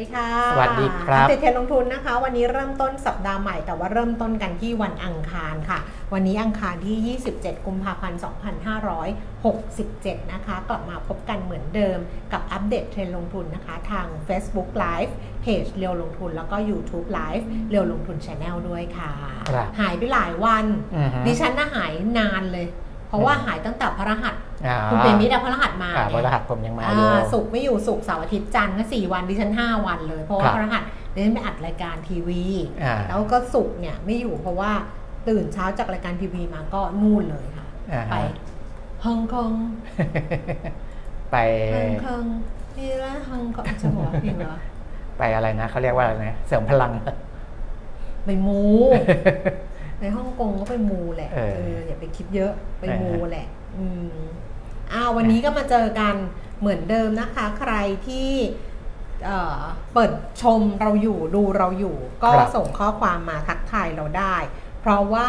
ดีค่ะ สวัสดีครับติดเทรนด์ลงทุนนะคะ วันนี้เริ่มต้นสัปดาห์ใหม่แต่ว่าเริ่มต้นกันที่วันอังคารค่ะ วันนี้อังคารที่ 27 กุมภาพันธ์ 2567 นะคะ กลับมาพบกันเหมือนเดิมกับอัปเดตเทรนด์ลงทุนนะคะ ทาง Facebook Live เพจเรียวลงทุนแล้วก็ YouTube Live เรียวลงทุน Channel ด้วยค่ะครับหายไปหลายวันอือฮึดิฉันน่ะหายนานเลย เพราะว่าหายตั้งแต่พระรหัสอ่า คุณเปรมิตรอะพระรหัสมาอ่าพเนี่ยระรหัสผมยังมาอยู่อ่าศุกร์ไม่อยู่ศุกร์เสาร์อาทิตย์จันทร์ก็สี่วันดิฉันห้าวันเลย เพราะว่าครับพฤหัสดิฉันไปอัดรายการทีวีอ่าแล้วก็ศุกร์เนี่ยไม่อยู่เพราะว่าตื่นเช้าจากรายการทีวีมาก็นู่นเลยค่ะอ่าไปฮะฮ่องกงไปฮ่องกงนี่ละฮ่องกงจะบอกว่าเพลงเหรอไปอะไรนะเขาเรียกว่าอะไรนะเสริมพลังไปมูในฮ่องกงก็ไปมูแหละเออเอออย่าไปคิดเยอะไปมูเออแหละ อืม อ้าววันนี้ก็มาเจอกันเหมือนเดิมนะคะ ใครที่เอ่อเปิดชมเราอยู่ดูเราอยู่ ก็ครับส่งข้อความมาทักทายเราได้ เพราะว่า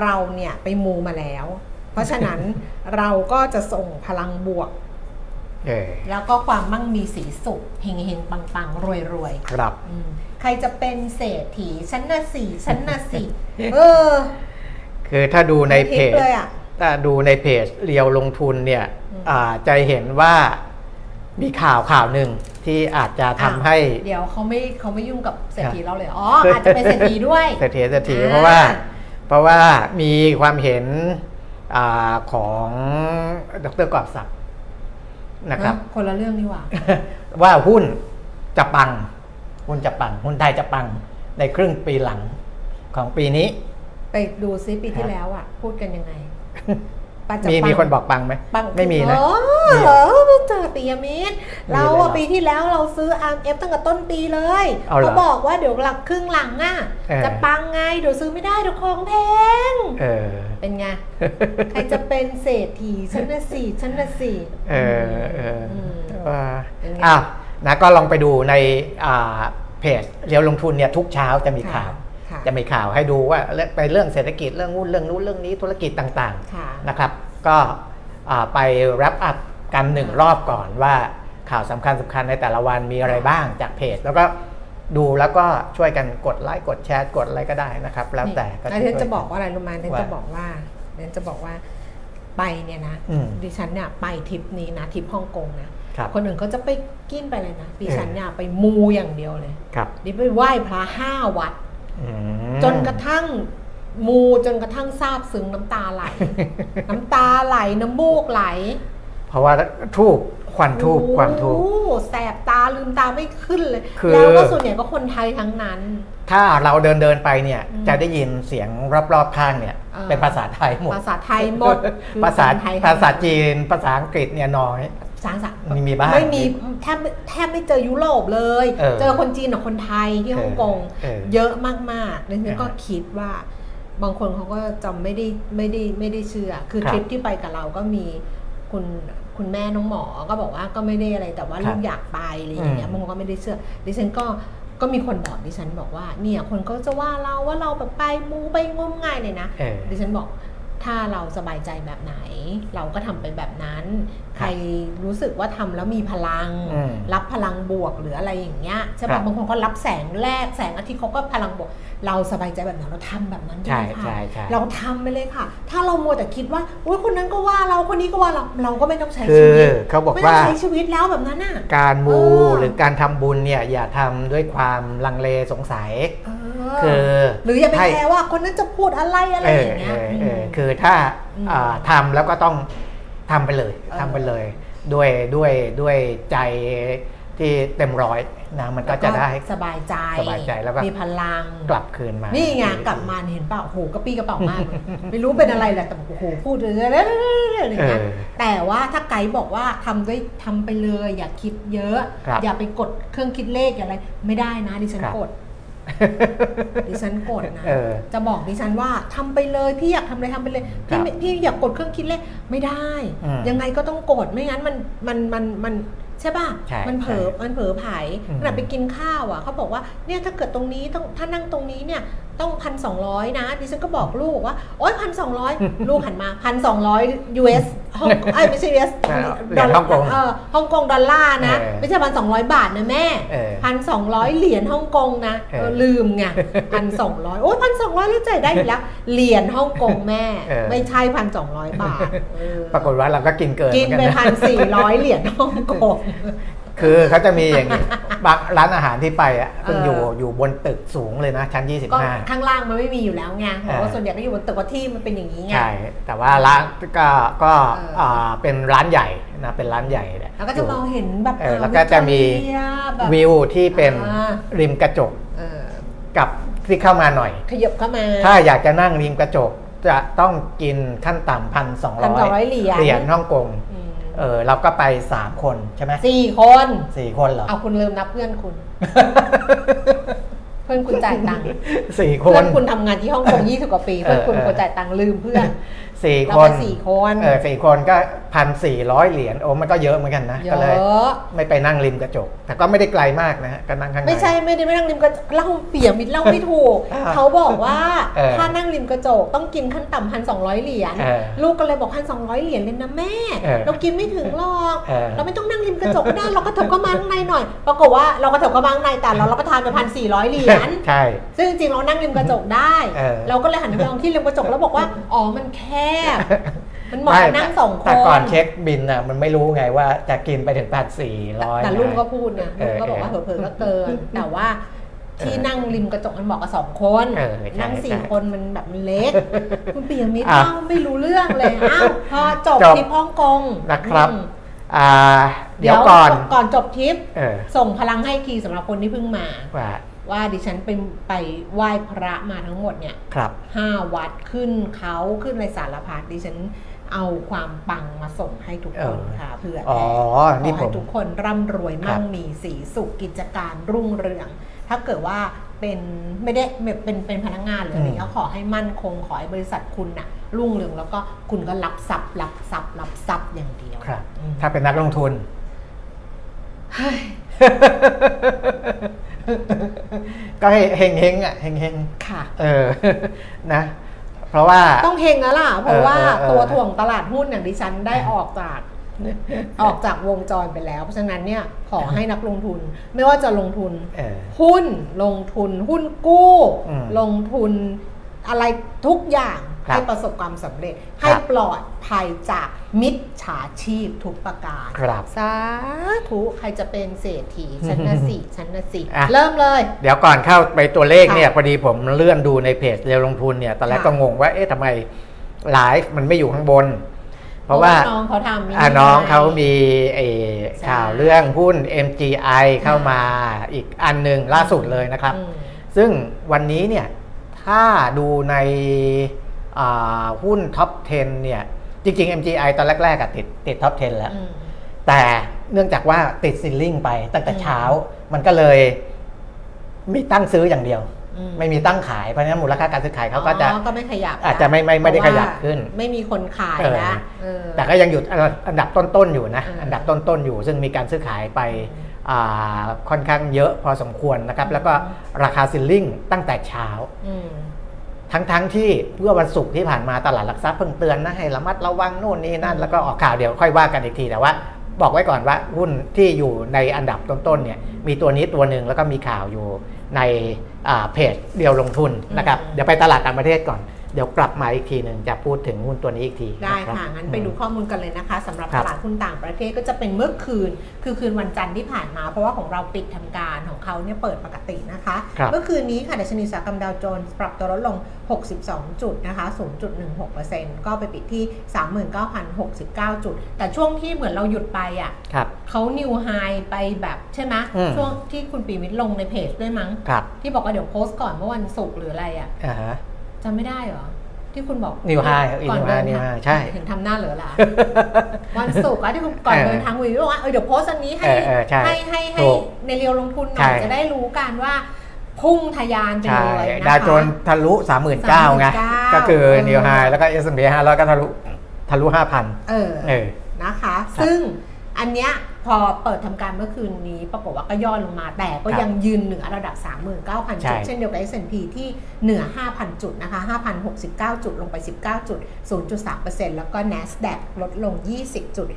เราเนี่ยไปมูมาแล้ว เพราะฉะนั้นเราก็จะส่งพลังบวกเออแล้วก็ความมั่งมีสีสุขเฮงเฮงปังปังรวยรวยๆครับอืมใครจะเป็นเศรษฐีชั้นน่ะสี่ชั้นน่ะสี่เออ คือถ้าดูในเพทิจปเลยอะถ้า ดูในเพจเรียวลงทุนเนี่ยอืมอ่าจะเห็นว่ามีข่าวข่าวหนึ่งที่อาจจะทำให้ เดี๋ยวเขาไม่เขาไม่ยุ่งกับเศรษฐีครับเราเลยอ๋ออาจจะเป็นเศรษฐีด้วยเศรษฐีเศรษฐีอ่าเพราะว่า เพราะว่ามีความเห็นอาของดรกอบศักดิ์นะครับเอ้าคนละเรื่องนี่หว่า ว่าหุ้นจะปัง หุ้นจะปัง หุ้นไทยจะปังในครึ่งปีหลังของปีนี้ ไปดูซิปีที่แล้วอะ พูดกันยังไงปะจะ มีปังมีคนบอกปังไหมปังไม่มีนะเอมีอเหรอเออเจอปียมิตรมีเราเลยเหรอะอปีที่แล้วเราซื้อ RMF ตั้งแต่ต้นปีเลยเอาเหรอเขาบอกว่าเดี๋ยวหลักครึ่งหลังอะเออจะปังไงเดี๋ยวซื้อไม่ได้เดี๋ยวของแพงเออเป็นไง ใครจะเป็นเศรษฐีชั้นละสี่ชั้นละสี่เออเออมว่าเป็นไงอ้าวนะก็ลองไปดูในอ่าเพจเรียวลงทุนเนี่ยทุกเช้าจะมีข่าวค่ะ จะมีข่าวให้ดูว่าเรื่องไปเรื่องเศรษฐกิจเรื่องหุ้นเรื่องนู้นเรื่องนี้ธุรกิจต่างค่ะๆนะครับ ก็อ่าไป wrap up กันหนึ่งรอบก่อนว่าข่าวสำคัญสำคัญในแต่ละวันมีอะไรบ้างจากเพจ แล้วก็ดูแล้วก็ช่วยกันกดไลค์กดแชร์กดอะไรก็ได้นะครับ แล้วแต่ก็แล้วช่วยเดนจะบอกว่าอะไรรู้ไหมเดนว่าจะบอกว่าเดนจะบอกว่าไปเนี่ยนะอืมดิฉันเนี่ยไปทริปนี้นะทริปฮ่องกงนะครับคนอื่นเขาจะไปกินไปเลยนะดิฉันเนี่ยไปมูอย่างเดียวเลยครับดิไปไหว้พระห้าวัดอืม จนกระทั่งมูจนกระทั่งซาบซึ้งน้ำตาไหล น้ำตาไหลน้ำมูกไหล เพราะว่าทูบควันทูบควันทูบโอ้โหแสบตาลืมตาไม่ขึ้นเลยคือแล้วก็ส่วนใหญ่ก็คนไทยทั้งนั้น ถ้าเราเดินเดินๆไปเนี่ยอืมจะได้ยินเสียงรอบๆข้างเนี่ยอ่าเป็นภาษาไทยหมด ภาษาไทยหมด ภาษาคือคนไทยภาษาจีน ภาษาอังกฤษเนี่ยน้อย สางสะมีมีบ้างไม่มีแทบแทบไม่เจอยุโรปเลยเออเจอคนจีนกับคนไทยที่ฮ่องกงเออเยอะมากๆดังนั้นก็อ่าคิดว่า บางคนเขาก็จำไม่ได้ไม่ได้ไม่ได้เชื่อ คือครับทริปที่ไปกับเราก็มีคุณคุณแม่น้องหมอก็บอกว่าก็ไม่ได้อะไรแต่ว่าครับลูกอยากไปอะไรอย่างเงี้ยอืมบางคนก็ไม่ได้เชื่อ ดิฉันก็ก็มีคนบอกดิฉันบอกว่าเนี่ยคนก็จะว่าเราว่าเราแบบไปมูไปงมงายเลยนะเออดิฉันบอก ถ้าเราสบายใจแบบไหน เราก็ทำไปแบบนั้น ใครรู้สึกว่าทำแล้วมีพลังอืมรับพลังบวกหรืออะไรอย่างเงี้ยใช่ครัปะบบางคนก็รับแสงแรกแสงอาทิตย์เขาก็พลังบวก เราสบายใจแบบไหนเราทำแบบนั้นไปใช่เลยค่ะใช่ใช่เราทำไปเลยค่ะ ถ้าเรามัวแต่คิดว่าโอ้ยคนนั้นก็ว่าเราคนนี้ก็ว่าเราเราก็ไม่ต้องใช้คืชีอวิตเขาบอกไม่ต้อว่างใช้ชีวิตแล้วแบบนั้นอะการมูเออหรือการทำบุญเนี่ยอย่าทำด้วยความลังเลสงสัยเอ คือหรืออย่าไปให้แคร์ว่าคนนั้นจะพูดอะไรอะไรเอออย่างเงี้เอยอเออมคือถ้าอืมอ่าทำแล้วก็ต้องทำไปเลยเออทำไปเลย ด้วยด้วยด้วยใจที่เต็มร้อยนะมันก็จะได้สบายใจสบายใจแล้วก็มีพลังกลับคืนมา นี่ไงนี่กลับมาเห็นเปล่าโอ้โหกระปี้กระเป๋ามากเลยไม่รู้เป็นอะไรแหละแต่โอ้โหพูดเลยอะไรอย่างเงี้ยเออแต่ว่าถ้าไกด์บอกว่าทำด้วยทำไปเลย อย่าคิดเยอะครับอย่าไปกดเครื่องคิดเลขอย่าอะไร ไม่ได้นะดิฉันครับกด ดิฉันกดนะเออจะบอกดิฉันว่าทำไปเลยพี่อยากทำอะไรทำไปเลยพี่ครับไม่พี่อยากกดเครื่องคิดเลขไม่ได้อืมยังไงก็ต้องกดไม่งั้นมันมันมันมันใช่ป่ะใช่มันเผลอใช่มันเผลอไผอืมขณะไปกินข้าวอะเขาบอกว่าเนี่ยถ้าเกิดตรงนี้ต้องถ้านั่งตรงนี้เนี่ย ต้องพันสองร้อยนะ ดิฉันก็บอกลูกว่า โอ๊ยพันสองร้อยลูกหันมาพันสองร้อย US ฮ่องไอ้ยไม่ใช่ US อ่าเหรียญฮ่องกงเออฮ่องกงดอลลาร์นะเออไม่ใช่พันสองร้อยบาทนะแม่เออพันสองร้อยเหรียญฮ่องกงนะเออเออลืมไงพันสองร้อยโอ้ยพันสองร้อยแล้วจ่ายได้อยู่แล้ว เหรียญฮ่องกงแม่เออไม่ใช่พันสองร้อยบาทเออปรากฏว่าเราก็กินเกินกินเหมือไปนะพันสี่ร้อยเหรียญฮ่องกงคือเขาจะมีอย่างนี้ บางร้านอาหารที่ไปอะเออเป็นอยู่อยู่บนตึกสูงเลยนะ ชั้นก็25 ข้างล่างมันไม่มีอยู่แล้วไงเพราะว่าเออส่วนใหญ่ก็อยู่บนตึกว่าที่มันเป็นอย่างนี้ไงใช่แต่ว่าร้านก็ก็เอออ่าเป็นร้านใหญ่นะเป็นร้านใหญ่เนี่ยแล้วก็จะมองเห็นแบบเออแล้วก็จะมีวิคตอเรียแบบวิวที่เป็นอ่าริมกระจกเออกับที่เข้ามาหน่อย ขยับเข้ามา ถ้าอยากจะนั่งริมกระจกจะต้องกินขั้นต่ำพันสองร้อย1,200เหรียญเหรียญฮ่องกงอืม เออเราก็ไป 3 คนใช่ไหมสี่คนสี่คนเหรอเอาคุณลืมนับเพื่อนคุณ เพื่อนคุณจ่ายตังค์สี่คเพื่อนนคุณทำงานที่ฮ่องกงยี่สิบกว่าปี เพื่อนคุณเออเออคนจ่ายตังค์ลืมเพื่อนสี่เราคไปนสี่คนเออสี่คนก็พันสี่ร้อยเหรียญโอ้มันก็เยอะเหมือนกันนะเยก็เลย อะไม่ไปนั่งริมกระจก แต่ก็ไม่ได้ไกลมากนะฮะก็นั่งข้างใน ไม่ใช่ไม่ได้ไม่นั่งริมกระจกเล่าเปี่ยมมิดเล่าไม่ถูก อ่าเขาบอกว่าเออถ้านั่งริมกระจกต้องกินขั้นต่ำพันสองร้อยเหรียญเออลูกก็เลยบอกพันสองร้อยเหรียญเลยนะแม่ เออเรากินไม่ถึงหรอก เออ เราไม่ต้องนั่งริมกระจกก็ได้เราก็เถิบเข้ามาข้างในหน่อยปรากฏว่าเราก็เถิบเข้ามาข้างในแต่เรารับประทานไปพันสี่ร้อยเหรียญ ใช่ ซึ่งจริงๆเรานั่งริมกระจกได้ เออเราก็เลยหันไปมองที่ริมกระจกแล้วบอกว่า อ๋อ มันแคบมันเหมาะกับนั่งสองคนแต่ก่อนเช็คบินอะมันไม่รู้ไงว่าจะกินไปถึงพันสี่ร้อยแต่ลุงก็พูดนะเอลุงอก็บอกว่าเออเผลอๆก็เกิน แต่ว่าที่เออนั่งริมกระจกมันเหมาะกับสองคนเออใช่นั่งสี่ใช่คนมันแบบมันเล็ก คุณปียมิตรอะเล่าไม่รู้เรื่องเลย อ้าวพอจบจบทริปฮ่องกงนะครับอืมอ่าเดี๋ยวก่อนก่อนจบทริปเออส่งพลังให้ทีสำหรับคนที่เพิ่งมา ว่าว่าดิฉันเป็นไปไหว้พระมาทั้งหมดเนี่ยครับห้าวัดขึ้นเขาขึ้นอะไรสารพัดดิฉันเอาความปังมาส่งให้ทุกคนเออค่ะเพื่ออ๋อขนี่อผให้มทุกคนร่ำรวยครัมั่บงมีสีสุขกิจการรุ่งเรือง ถ้าเกิดว่าเป็นไม่ได้แบบเป็นเป็นพนักงานหรืออะไรอืมก็ขอให้มั่นคงขอให้บริษัทคุณน่ะรุ่งเรืองแล้วก็คุณก็รับทรัพย์รับทรัพย์รับทรัพย์อย่างเดียวครับอืมถ้าเป็นนักลงทุนเฮ้ย ก็ให้เฮงเฮงๆอะเฮงเฮงค่ะๆเออนะ เพราะว่าต้องเฮงแล้วล่ะ เพราะว่าเออเออเออตัวถ่วงตลาดหุ้นอย่างดิฉันได้ออกจากออกจากวงจรไปแล้ว เพราะฉะนั้นเนี่ยขอให้นักลงทุน ไม่ว่าจะลงทุนเออหุ้นลงทุนหุ้นกู้อืมลงทุนอะไรทุกอย่างครับ ให้ประสบความสำเร็จครับให้ปลอดภัยจากมิจฉาชีพทุกประการครับสาธุใครจะเป็นเศรษฐีชั้นนะสิชั้นนะสิอะ เริ่มเลย เดี๋ยวก่อนเข้าไปตัวเลขเนี่ยค่ะพอดีผมเลื่อนดูในเพจเร็วลงทุนเนี่ยตอนแรกค่ะก็งงว่าเอ๊ะทำไมไลฟ์มันไม่อยู่ข้างบน เพราะว่าน้องเขาทำอะน้องเขามีไอ้ใช่ข่าวเรื่องหุ้น MGI เข้ามาอีกอันหนึ่งล่าสุดเลยนะครับ อืมซึ่งวันนี้เนี่ยถ้าดูในอ่า หุ้นท็อป 10 เนี่ย จริง ๆ MGI ตอนแรกๆอะติดติดท็อป 10 แล้วอืมแต่เนื่องจากว่าติดซิลลิงไปตั้งแต่อืมเช้า มันก็เลยมีตั้งซื้ออย่างเดียวอืไม่มีตั้งขาย เพราะฉะนั้นมูลค่าการซื้อขายเขาก็จะอ๋อก็ไม่ขยับ อาจจะไม่ไม่ไม่ได้ขยับเพราะว่าขึ้น ไม่มีคนขายเออแล้วเออแต่ก็ยังอยู่อันดับต้นๆอยู่นะอืมอันดับต้นๆอยู่ ซึ่งมีการซื้อขายไปอ่าค่อนข้างเยอะพอสมควรนะครับ แล้วก็ราคาซิลลิงตั้งแต่เช้าอืม ทั้งๆที่เมื่อวันศุกร์ที่ผ่านมาตลาดหลักทรัพย์เพิ่งเตือนนะให้ระมัดระวังนู่นนี่นั่นแล้วก็ออกข่าวเดี๋ยวค่อยว่ากันอีกทีแต่ว่า บอกไว้ก่อนว่าหุ้นที่อยู่ในอันดับต้นๆเนี่ยมีตัวนี้ตัวหนึ่งแล้วก็มีข่าวอยู่ในอ่าเพจเดียวลงทุนนะครับอืมเดี๋ยวไปตลาดต่างประเทศก่อน เดี๋ยวกลับมาอีกทีหนึ่งจะพูดถึงหุ้นตัวนี้อีกทีได้รับค่ะ งั้นไปดูข้อมูลกันเลยนะคะสำหรับครัตบลาดหุ้นต่างประเทศก็จะเป็นเมื่อคืน คือคืนวันจันทร์ที่ผ่านมา เพราะว่าของเราปิดทำการของเขาเนี่ยเปิดปกตินะคะครับเมื่อคืนนี้ค่ะดัชนีอุตสาหกรรมดาวโจนส์ปรับตัวลดลง 62 จุดนะคะ0.16%ก็ไปปิดที่ 39,069 จุด แต่ช่วงที่เหมือนเราหยุดไปอะครับเขานิวไฮไปแบบใช่ไหมอืมช่วงที่คุณปีมิตรลงในเพจด้วยมั้งครับที่บอกว่าเดี๋ยวโพสต์ก่อนเมื่อวันศุกร์หรืออะไรอะอ่าฮะ จำไม่ได้เหรอ ที่คุณบอกนิวไฮก่อนนิวไฮเดินนิวทางไฮใช่เห็นทำหน้าเหลือละวันศุกร์อะที่คุณก่อนเออเดินทางวีบอกว่าเออเดี๋ยวโพสต์อันนี้ให้เออเออใช่ให้ให้ถูให้กในเรียวลงทุนหน่ใช่อยจะได้รู้กันว่าพุ่งทะยานไปใช่เลยนะคะดาวโจนส์ทะลุ 39,000ไง39,000ก็คือเออนิวไฮแล้วก็ S&P 500ก็ทะลุทะลุ 5,000 เออเออนะคะ ซึ่ง อันเนี้ยพอเปิดทำการเมื่อคืนนี้ปรากฏว่าก็ย่อลงมา แต่ก็ครับยังยืนเหนือระดับ 39,000ใช่จุด เช่นเดียวกับ S&P ที่เหนือ 5,000 จุดนะคะ 5,069 จุดลงไป 19 จุด 0.3%แล้วก็ NASDAQ ลดลง 20 จุด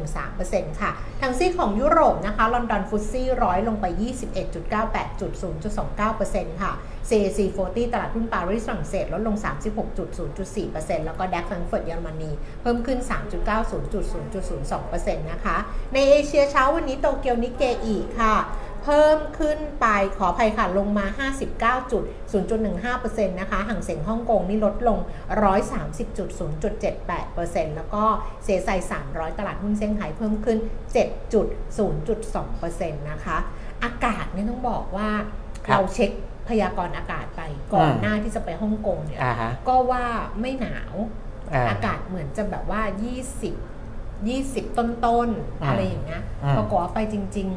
0.13%ค่ะ ทางซีกของยุโรปนะคะ ลอนดอนฟุตซี่ร้อยลงไป 21.98 จุด 0.29%ค่ะ CAC 40 ตลาดหุ้นปารีสฝรั่งเศสลดลง 36จุด0.4%แล้วก็ดัคแฟรงก์เฟิร์ตเยอรมนีเพิ่มขึ้น 3.90จุด0.02%นะคะ ในเอเชียเช้าวันนี้โตเกียวนิกเกอีค่ะ เพิ่มขึ้นไปขออภัยค่ะลงมา 59จุด0.15%นะคะห่างเสียงฮ่องกงนี่ลดลง 130จุด0.78%แล้วก็เซไซ300 ตลาดหุ้นเซี่ยงไฮ้เพิ่มขึ้น7จุด0.2%นะคะ อากาศเนี่ยต้องบอกว่าครับเราเช็ค พยากรณ์อากาศไปก่อนอืมหน้าที่จะไปฮ่องกงเนี่ยอ่าฮะก็ว่าไม่หนาวอ่าอากาศเหมือนจะแบบว่า 20 20 ต้นๆอืมอะไรอย่างเงี้ยอืมปรากฏว่าไปจริง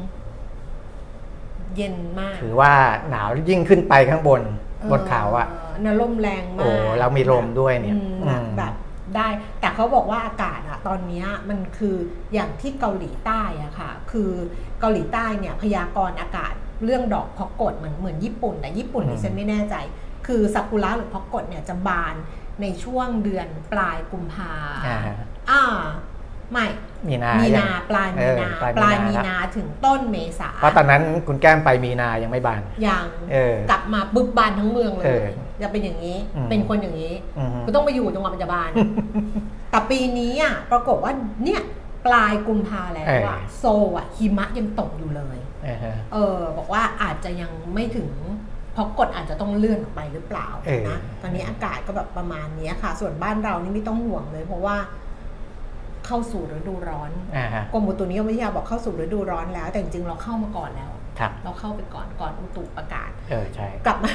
ๆ เย็นมาก ถือว่าหนาวยิ่งขึ้นไปข้างบนบนเขาอะเนลมแรงมากโอ้เรามีลมด้วยเนี่ยอืมอืมแบบได้ แต่เขาบอกว่าอากาศอะตอนเนี้ยมันคืออย่างที่เกาหลีใต้อะค่ะ คือเกาหลีใต้เนี่ยพยากรณ์อากาศ เรื่องดอกพอกกดเหมือนเหมือนญี่ปุ่นแต่ญี่ปุ่นอืมดิฉันไม่แน่ใจ คือซากุระหรือพอกกดเนี่ยจะบานในช่วงเดือนปลายกุมภาอ่าฮะอ่าไม่มีนามีมีนาปลายมีนาปปลาลายยมีมีนานาถึงต้นเมษาเพราะตอนนั้นคุณแก้มไปมีนายังไม่บานอย่างเออกลับมาบึบบานทั้งเมืองเลเอยอจะเป็นอย่างนี้อืมเป็นคนอย่างนี้อืมก็ต้องไปอยู่จังหวัดปัจจุบันแต่ปีนี้อะปรากฏว่าเนี่ยปลายกุมภาแล้วอะเออโซลอะหิมะยังตกอยู่เลยอ่าฮะ เออบอกว่าอาจจะยังไม่ถึงเพราะกฎอาจจะต้องเลื่อนออกไปหรือเปล่าเออนะตอนนี้อากาศก็แบบประมาณเนี้ยค่ะ ส่วนบ้านเรานี่ไม่ต้องห่วงเลย เพราะว่าเข้าสู่ฤดูร้อนอ่าฮะกรมอุตุนิยมวิทยาบอกเข้าสู่ฤดูร้อนแล้ว แต่จริงๆเราเข้ามาก่อนแล้วครับ เราเข้าไปก่อนก่อนอุตุประกาศเออใช่กลับมา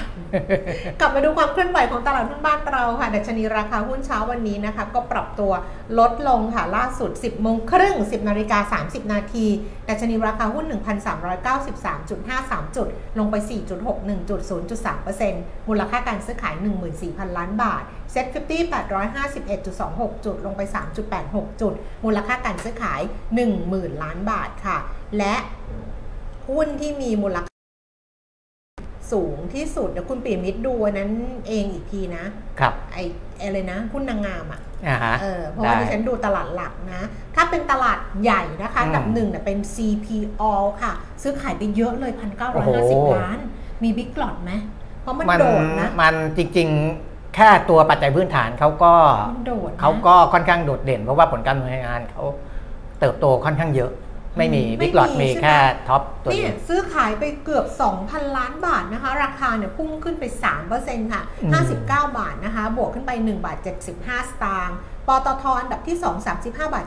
กลับมาดูความเคลื่อนไหวของตลาดหุ้นบ้านเราค่ะดัชนีราคาหุ้นเช้าวันนี้นะคะก็ปรับตัวลดลงค่ะล่าสุด 10โมงครึ่ง 10นาฬิกา30 นาทีดัชนีราคาหุ้น 1,393.53 จุด ลงไป 4.61จุด0.3%มูลค่าการซื้อขาย 14,000 ล้านบาทเซ็ต50 851.26 จุด ลงไป 3.86 จุด มูลค่าการซื้อขาย 10,000 ล้านบาทค่ะ และ หุ้นที่มีมูลค่าสูงที่สุดเดี๋ยวคุณปีมิตรดูอันนั้นเองอีกทีนะครับ ไออะไรนะหุ้นนางงามอะอ่าฮะเออเพราะว่าได้ดิฉันดูตลาดหลักนะ ถ้าเป็นตลาดใหญ่นะคะอืมอันดับหนึ่งเนี่ยเป็น CPO ค่ะ ซื้อขายไปเยอะเลยโอ้โห1,950 ล้าน มีบิ๊กหลอดไหม เพราะมันมันโดดนะ มันจริงๆ แค่ตัวปัจจัยพื้นฐานเขาก็มันโดดนะเขาก็ค่อนข้างโดดเด่น เพราะว่าผลการดำเนินงานเขาเติบโตค่อนข้างเยอะ ไม่มีไม่บิ๊กหลอดมีมีใช่ไหมแค่ท็อปตัวนี่เดียวซื้อขายไปเกือบ 2,000 ล้านบาทนะคะ ราคาเนี่ยพุ่งขึ้นไป 3%ค่ะอืม59 บาทนะคะ บวกขึ้นไป 1 บาท 75 สตางค์ปตทอันดับที่ 2 35 บาท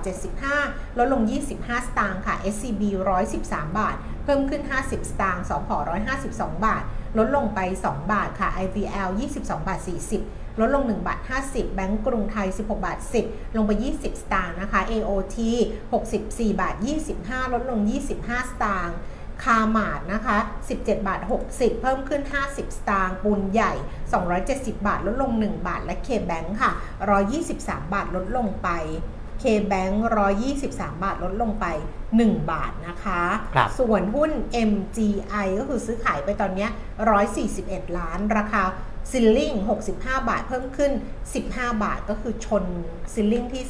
75 ลดลง 25 สตางค์ค่ะ SCB 113 บาท เพิ่มขึ้น 50 สตางค์สพ152 บาท ลดลงไป 2 บาทค่ะ IVL 22 บาท 40 ลดลง 1 บาท 50 แบงก์กรุงไทย 16 บาท 10 ลงไป 20 สตางค์นะคะ AOT 64 บาท 25 ลดลง 25 สตางค์คาร์มาดนะคะ 17 บาท 60 เพิ่มขึ้น 50 สตางค์ปูนใหญ่ 270 บาท ลดลง 1 บาท และเคแบงค์ค่ะ 123 บาท ลดลงไป KBANK 123 บาท ลดลงไป 1 บาทนะคะครับส่วนหุ้น MGI ก็คือซื้อขายไปตอนเนี้ย141 ล้าน ราคา ceiling 65 บาทเพิ่มขึ้น 15 บาทก็คือชน ceiling ที่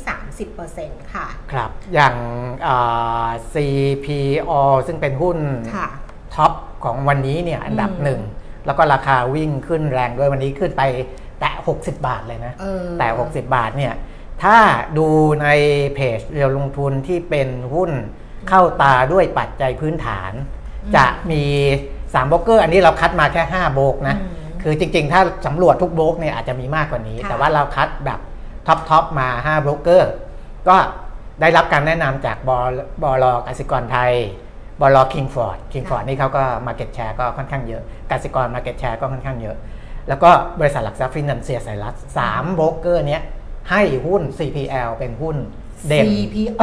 30%ค่ะ ครับ อย่างอ่า CPO ซึ่งเป็นหุ้นค่ะ top ของวันนี้เนี่ยอันดับอืมหนึ่ง แล้วก็ราคาวิ่งขึ้นแรงด้วยวันนี้ขึ้นไปแตะ 60 บาทเลยนะเออแต่ 60 บาทเนี่ย ถ้าดูในเพจเรียวลงทุนที่เป็นหุ้นเข้าตาด้วยปัจจัยพื้นฐานอืมจะมี3โบรกเกอร์ อันนี้เราคัดมาแค่ 5 โบรกนะอืม คือจริงๆ ถ้าสำรวจทุกโบรกเนี่ยอาจจะมีมากกว่านี้ ค่ะ แต่ว่าเราคัดแบบ top top มา5โบรกเกอร์ก็ได้รับการแนะนำจากบอบลกสิกรไทยบลคิงฟอร์ดคิงฟอร์ดนี่เขาก็ market share ก็ค่อนข้างเยอะกสิกร market share ก็ค่อนข้างเยอะ แล้วก็บริษัทหลักทรัพย์ฟินแลนเซียไซรัสสามโบรกเกอร์เนี้ยให้หุ้น CPL เป็นหุ้นเด่น CPO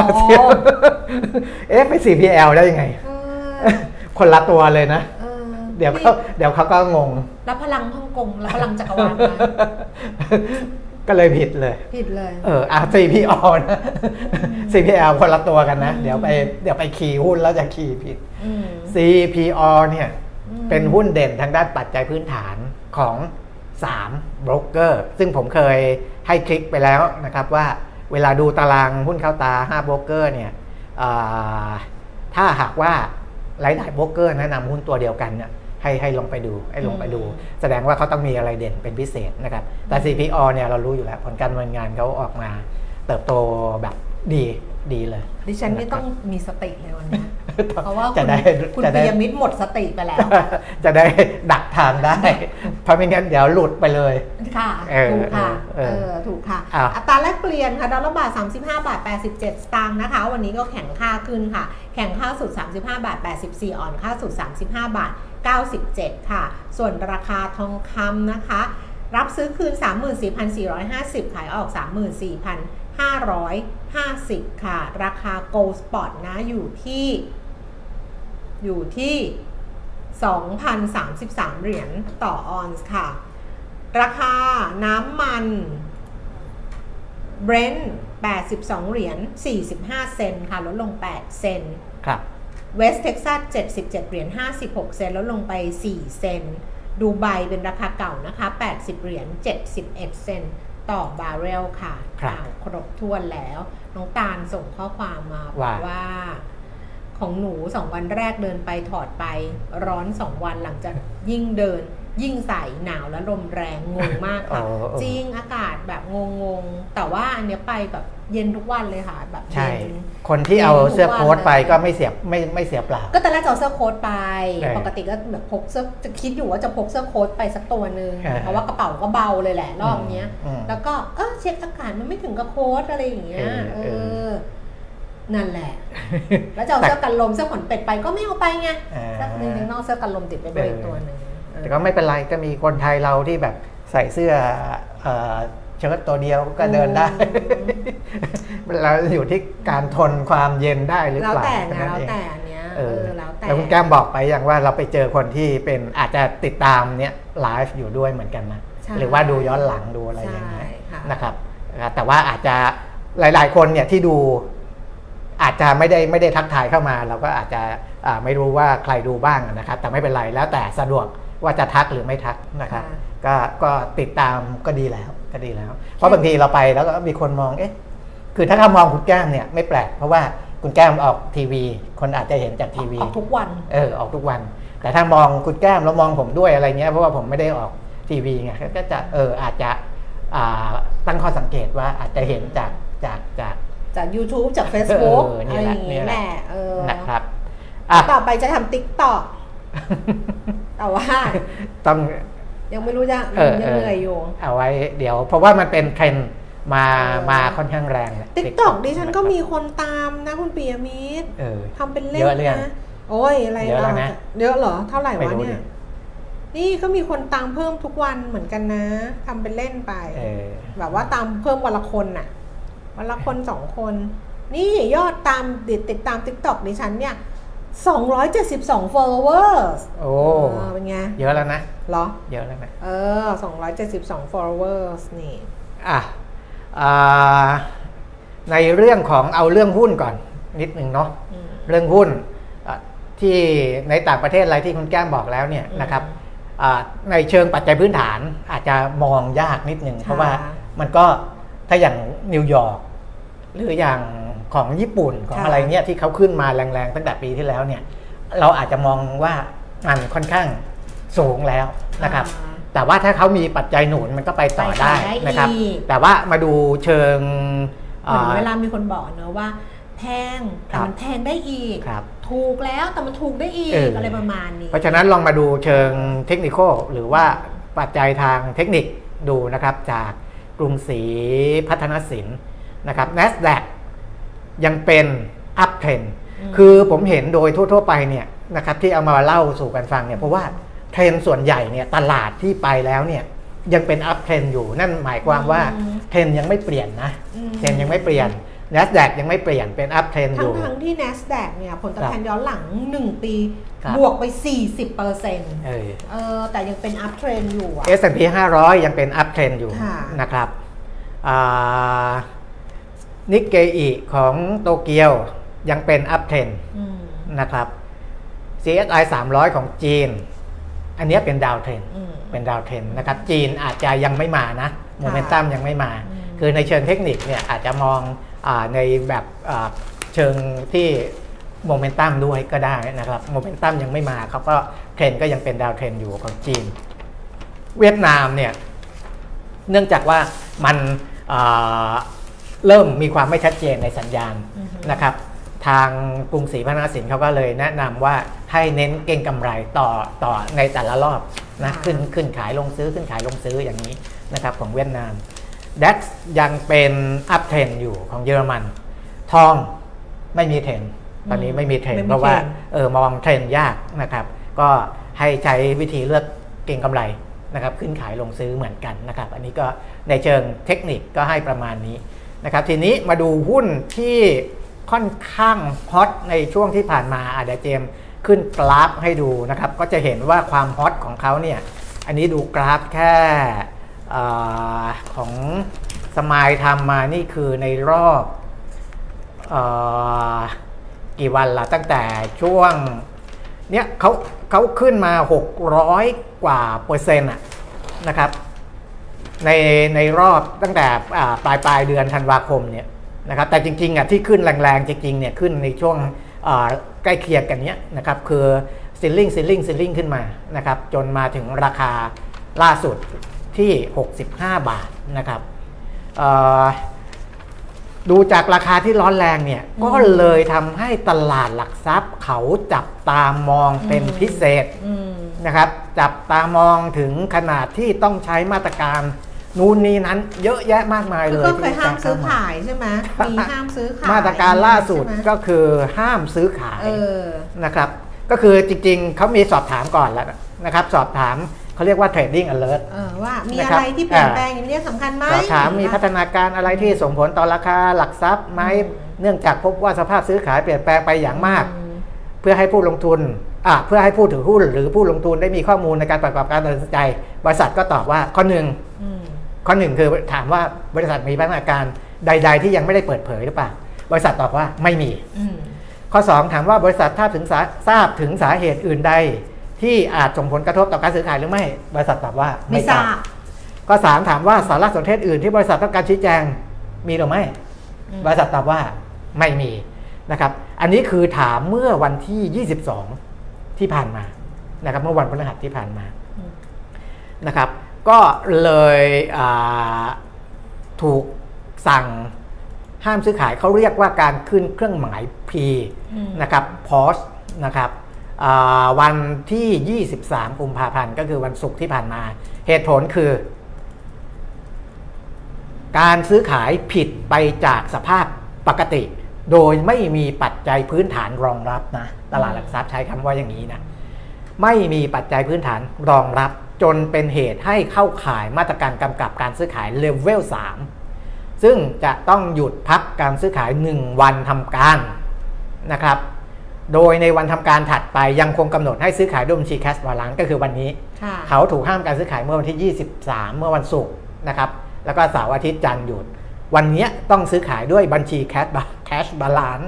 เอ๊ะไป CPL ได้ยังไงเออคนละตัวเลยนะ เออเดี๋ยวเขาเดี๋ยวเขาก็งง รับพลังฮ่องกงรับพลังจักรวาลมาก็เลยผิดเลย ผิดเลย เอออะ CPO นะ CPL คนละตัวกันนะอืมเดี๋ยวไปเดี๋ยวไปคีย์หุ้นแล้วจะคีย์ผิดอืม CPO เนี่ยอืมเป็นหุ้นเด่นทางด้านปัจจัยพื้นฐานของ3โบรกเกอร์ซึ่งผมเคยให้คลิกไปแล้วนะครับว่าเวลาดูตารางหุ้นเข้าตา5โบรกเกอร์เนี่ยอ่าถ้าหากว่าหลายๆโบรกเกอร์แนะนำหุ้นตัวเดียวกันเนี่ย ให้ให้ลงไปดูให้ลงไปดู แสดงว่าเขาต้องมีอะไรเด่นเป็นพิเศษนะครับ แต่ CPO เนี่ยเรารู้อยู่แล้วผลการดำเนินงานเขาออกมาเติบโตแบบดีดีเลย ดิฉันนี่ต้องมีสติเลยวันเนี้ยเพราะว่าจะคุณได้คุณจะได้ปิยมิตรหมดสติไปแล้ว จะได้ดักทางได้ เพราะไม่งั้นเดี๋ยวหลุดไปเลย ค่ะเออถูกค่ะเอเอออถูกค่ะอะ อัตราแลกเปลี่ยนค่ะดอลลาร์บาท 35 บาท 87 สตางค์นะคะ วันนี้ก็แข็งค่าขึ้นค่ะ แข็งค่าสุด 35 บาท 84 อ่อนค่าสุด 35 บาท 97 ค่ะ ส่วนราคาทองคำนะคะ รับซื้อคืน 34,450 ขายออก 34,550 ค่ะ ราคา Gold Spot นะอยู่ที่ อยู่ที่ 2,033 เหรียญต่อออนซ์ค่ะ ราคาน้ำมัน Brent 82 เหรียญ 45 เซนค่ะ ลดลง 8 เซนครับ เวสเท็กซัส77 เหรียญ 56 เซนต์ลดลงไป 4 เซนต์ดูไบเป็นราคาเก่านะคะ 80 เหรียญ 71 เซนต์ต่อบาร์เรลค่ะครับข่าวครบถ้วนแล้ว น้องตาลส่งข้อความมาบอว่ากว่า ของหนู2วันแรกเดินไปถอดไป ร้อน2วันหลังจากยิ่งเดิน ยิ่งใส่หนาวและลมแรงงงมากค่ะอ๋อจริงอากาศแบบงงๆ แต่ว่าอันเนี้ยไปแบบ เย็นทุกวันเลยค่ะแบบใช่ เย็น คนที่เอาเสื้อทุกวันโค้ทไปเลยก็ไม่เสียไม่ไม่เสียเปล่า ก็ตอนแรกจะเอาเสื้อโค้ทไป เออปกติก็แบบพกเสื้อจะคิดอยู่ว่าจะพกเสื้อโค้ทไปสักตัวหนึ่งเออเพราะว่ากระเป๋าก็เบาเลยแหละรอบเนี้ย อืมแล้วก็เออเช็คอากาศมันไม่ถึงกับโค้ทอะไรอย่างเงี้ยเออเอเอออ นั่นแหละ แล้วจะเอาเสื้อกันลมเสื้อขนเป็ดไปก็ไม่เอาไปไงอ่า สักหนึ่งนอกเสื้อกันลมติดไปด้วยเอออีกตัวหนึ่งเออแต่ก็ไม่เป็นไรก็มีคนไทยเราที่แบบใส่เสื้อเอ่อ เชิ้ตตัวเดียวก็เดินได้เราอยู่ที่การทนความเย็นได้หรือแล้วเปล่าแต่นะค่แล้วนั้นเองแต่อันเนี้ยเอเอออแล้วแต่แล้วคุณแก้มบอกไปอย่างว่าเราไปเจอคนที่เป็นอาจจะติดตามเนี้ยไลฟ์อยู่ด้วยเหมือนกันนะใช่หรือว่าดูย้อนหลังดูอะไรอย่างใช่เงี้ยค่ะนะครับนะครับ แต่ว่าอาจจะหลาย ๆ คนเนี่ยที่ดูอาจจะไม่ได้ไม่ได้ทักทายเข้ามา เราก็อาจจะอ่าไม่รู้ว่าใครดูบ้างนะครับ แต่ไม่เป็นไรแล้วแต่สะดวกว่าจะทักหรือไม่ทักนะครับค่ะก็ก็ติดตามก็ดีแล้ว ก็ดีแล้ว เพราะบางทีเราไปแล้วก็มีคนมองเอ๊ะคือถ้าเขามองคุณแก้มเนี่ยไม่แปลกเพราะว่าคุณแก้มออกทีวี คนอาจจะเห็นจากทีวีออกทุกวันเออออกทุกวัน แต่ถ้ามองคุณแก้มแล้วมองผมด้วยอะไรเงี้ยเพราะว่าผมไม่ได้ออกทีวีไงก็จะเอออาจจะอ่าตั้งข้อสังเกตว่าอาจจะเห็นจากจากจากจาก YouTube จาก Facebook เอออะเนี่ไรยอแหละย่างงี้เนี่ยแหแหละละเออนะครับอะต่อไปจะทำ TikTok แต่ว่าต้อง ยังไม่รู้จะเออยังเออเหนื่อยอยู่เอาไว้เดี๋ยว เพราะว่ามันเป็นเทรนด์มาเออมาค่อนข้างแรงแหละติ๊กต็อก TikTok ดิฉันก็มีคนตามนะคุณปียมิตรเออทำเป็นเล่นเยอะเลยอะนะโอ้ยอะไรเยอะแล้วนะเยอะเหรอเท่าไหร่ไม่วะรู้เนี่ยดินี่ก็มีคนตามเพิ่มทุกวันเหมือนกันนะทำเป็นเล่นไปเออแบบว่าตามเพิ่มวันละคนน่ะ วันละคนสองคน นี่ยอดตามติดติดตาม t ิ k t o k ดิฉันเนี่ย 272 followers โอ้เออเป็นไง เยอะแล้วนะเหรอ เยอะแล้วนะ เออ 272 followers นี่ อะอ่าในเรื่องของเอาเรื่องหุ้นก่อนนิดนึงเนาะอืมเรื่องหุ้นอะที่ในต่างประเทศอะไรที่คุณแก้มบอกแล้วเนี่ยอืมนะครับอ่าในเชิงปัจจัยพื้นฐานอาจจะมองยากนิดนึงค่ะเพราะว่ามันก็ถ้าอย่างนิวยอร์กหรืออย่าง ของญี่ปุ่นของอะไรเนี่ยที่เขาขึ้นมาแรงๆตั้งแต่ปีที่แล้วเนี่ยเราอาจจะมองว่ามันค่อนข้างสูงแล้วนะครับอ่าแต่ว่าถ้าเขามีปัจจัยหนุนมันก็ไปต่อไปต่อได้ได้นะครับอีกแต่ว่ามาดูเชิงเหมือนอ่าเวลามีคนบอกเนอะว่าแพงแต่ครับมันแพงได้อีกครับถูกแล้วแต่มันถูกได้อีกเออออะไรประมาณนี้ เพราะฉะนั้นลองมาดูเชิงเทคนิคหรือว่าปัจจัยทางเทคนิคดูนะครับจากกรุงศรีพัฒนสินนะครับ NASDAQ ยังเป็น uptrend อืมคือผมเห็นโดยทั่ว ๆ ไปเนี่ยนะครับที่เอามาเล่าสู่กันฟังเนี่ยเพราะว่าเทรนด์ส่วนใหญ่เนี่ยตลาดที่ไปแล้วเนี่ยยังเป็น uptrend อยู่นั่นหมายความว่าเทรนด์ยังไม่เปลี่ยนนะอืมเทรนด์ยังไม่เปลี่ยน NASDAQ ยังไม่เปลี่ยนเป็น uptrend อยู่ ทั้ง ทั้งที่ NASDAQ เนี่ยผลตอบแทนครับย้อนหลัง 1 ปีครับบวกไป 40เปอร์เซ็นต์เออเออแต่ยังเป็น uptrend อยู่อะ S&P 500 ยังเป็น uptrend อยู่ค่ะนะครับ นิกเกอิของโตเกียวยังเป็น uptrend อืมนะครับ CSI 300 ของจีน อันเนี้ยเป็น downtrend อืมเป็น downtrend นะครับ จีนอาจจะยังไม่มานะโมเมนตัมยังไม่มาอืมคือในเชิงเทคนิคเนี่ยอาจจะมองอาในแบบอ่าเชิงที่โมเมนตัมด้วยก็ได้นะครับโมเมนตัมยังไม่มาเขาก็เทรนก็ยังเป็นดาวเทรนอยู่ของจีน เวียดนามเนี่ยเนื่องจากว่ามันอ่า เริ่มมีความไม่ชัดเจนในสัญญาณอือฮึนะครับ ทางกรุงศรีพัฒนาสินเขาก็เลยแนะนำว่าให้เน้นเก็งกำไรต่อต่อในแต่ละรอบนะขึ้นขึ้นขายลงซื้อขึ้นขายลงซื้ออย่างนี้นะครับของเวียดนาม DAX ยังเป็น uptrend อยู่ของเยอรมัน ทองไม่มีเทรนด์ตอนนี้ไม่มีเทรนด์ไม่มีเพราะว่าเทรนด์เออมองเทรนด์ยากนะครับ ก็ให้ใช้วิธีเลือกเก่งกำไรนะครับ ขึ้นขายลงซื้อเหมือนกันนะครับ อันนี้ก็ในเชิงเทคนิคก็ให้ประมาณนี้ นะครับทีนี้มาดูหุ้นที่ค่อนข้าง hot ในช่วงที่ผ่านมาอาเดี๋ยวเจมขึ้นกราฟให้ดูนะครับ ก็จะเห็นว่าความ hot ของเขาเนี่ยอันนี้ดูกราฟแค่อของสมายทำมานี่คือในรอบออกี่วันละตั้งแต่ช่วงเนี่ยเขาเขาขึ้นมา 600 กว่าเปอร์เซ็นต์ะนะครับ ในในรอบตั้งแต่อ่าปลายปลายเดือนธันวาคมเนี่ยนะครับแต่จริงๆอะที่ขึ้นแรงๆจริงๆเนี่ยขึ้นในช่วงอ่าใกล้เคียงกันเนี้ยนะครับคือซิลลิงซิลลิงซิลลิงขึ้นมานะครับจนมาถึงราคาล่าสุดที่ 65 บาทนะครับเอ่อดูจากราคาที่ร้อนแรงเนี่ยก็เลยทำให้ตลาดหลักทรัพย์เขาจับตามองเป็นพิเศษอืมนะครับจับตามองถึงขนาดที่ต้องใช้มาตรการ นู่นนี่นั้นเยอะแยะมากมายคืเลอยก็เคยที่ห้ามจะซื้อเข้ขายใช่ไหมมีห้ามซื้อขายมาตรการล่าสุดใช่ไหมก็คือห้ามซื้อขายเออนะครับ ก็คือจริงๆเขามีสอบถามก่อนแล้วนะครับ สอบถามเขาเรียกว่า trading alert เออว่ามีนะอะครับไรที่เปลี่ยนอ่าแปลงอย่างนี้สำคัญไหมสอบถามมีพัฒนาการอะไรที่ส่งผลต่อราคาหลักทรัพย์ไหมอืมเนื่องจากพบว่าสภาพซื้อขายเปลี่ยนแปลงไปอย่างมากอืมเพื่อให้ผู้ลงทุนอะเพื่อให้ผู้ถือหุ้น หรือผู้ลงทุนได้มีข้อมูลในการประกอบการตัดสินใจ บริษัทก็ตอบว่าข้อหนึ่งอืม ข้อหนึ่งคือถามว่าบริษัทมีพัฒนาการใด ๆ ที่ยังไม่ได้เปิดเผยหรือเปล่า บริษัทตอบว่าไม่มีอืมข้อ 2 ถามว่าบริษัททราบถึงสาทราบถึงสาเหตุอื่นใด ที่อาจส่งผลกระทบต่อการซื้อขายหรือไม่ บริษัทตอบว่าไม่ทราบข้อ 3 ถามว่าสารสนเทศอื่นที่บริษัทต้องการชี้แจงมีหรือไม่อืมบริษัทตอบว่าไม่มีนะครับ อันนี้คือถามเมื่อวันที่ 22 ที่ผ่านมานะครับ เมื่อวันพฤหัสที่ผ่านมาอืมนะครับ ก็เลยอ่าถูกสั่งห้ามซื้อขายเขาเรียกว่าการขึ้นเครื่องหมาย P อืมนะครับ pause นะครับอ่าวันที่ 23 กุมภาพันธ์ก็คือวันศุกร์ที่ผ่านมา เหตุผลคือ การซื้อขายผิดไปจากสภาพปกติ โดยไม่มีปัจจัยพื้นฐานรองรับนะ ตลาดหลักทรัพย์ใช้คำว่าอย่างนี้นะ ไม่มีปัจจัยพื้นฐานรองรับ จนเป็นเหตุให้เข้าข่ายมาตรการกำกับการซื้อขายเลเวล3ซึ่งจะต้องหยุดพักการซื้อขาย 1 วันทำการนะครับ โดยในวันทำการถัดไปยังคงกำหนดให้ซื้อขายด้วยบัญชีแคชบาลานก็คือวันนี้ค่ะเขาถูกห้ามการซื้อขายเมื่อวันที่ 23 เมื่อวันศุกร์นะครับ แล้วก็เสาร์อาทิตย์จันทร์หยุด วันเนี้ยต้องซื้อขายด้วยบัญชีแคชแคชบาลาน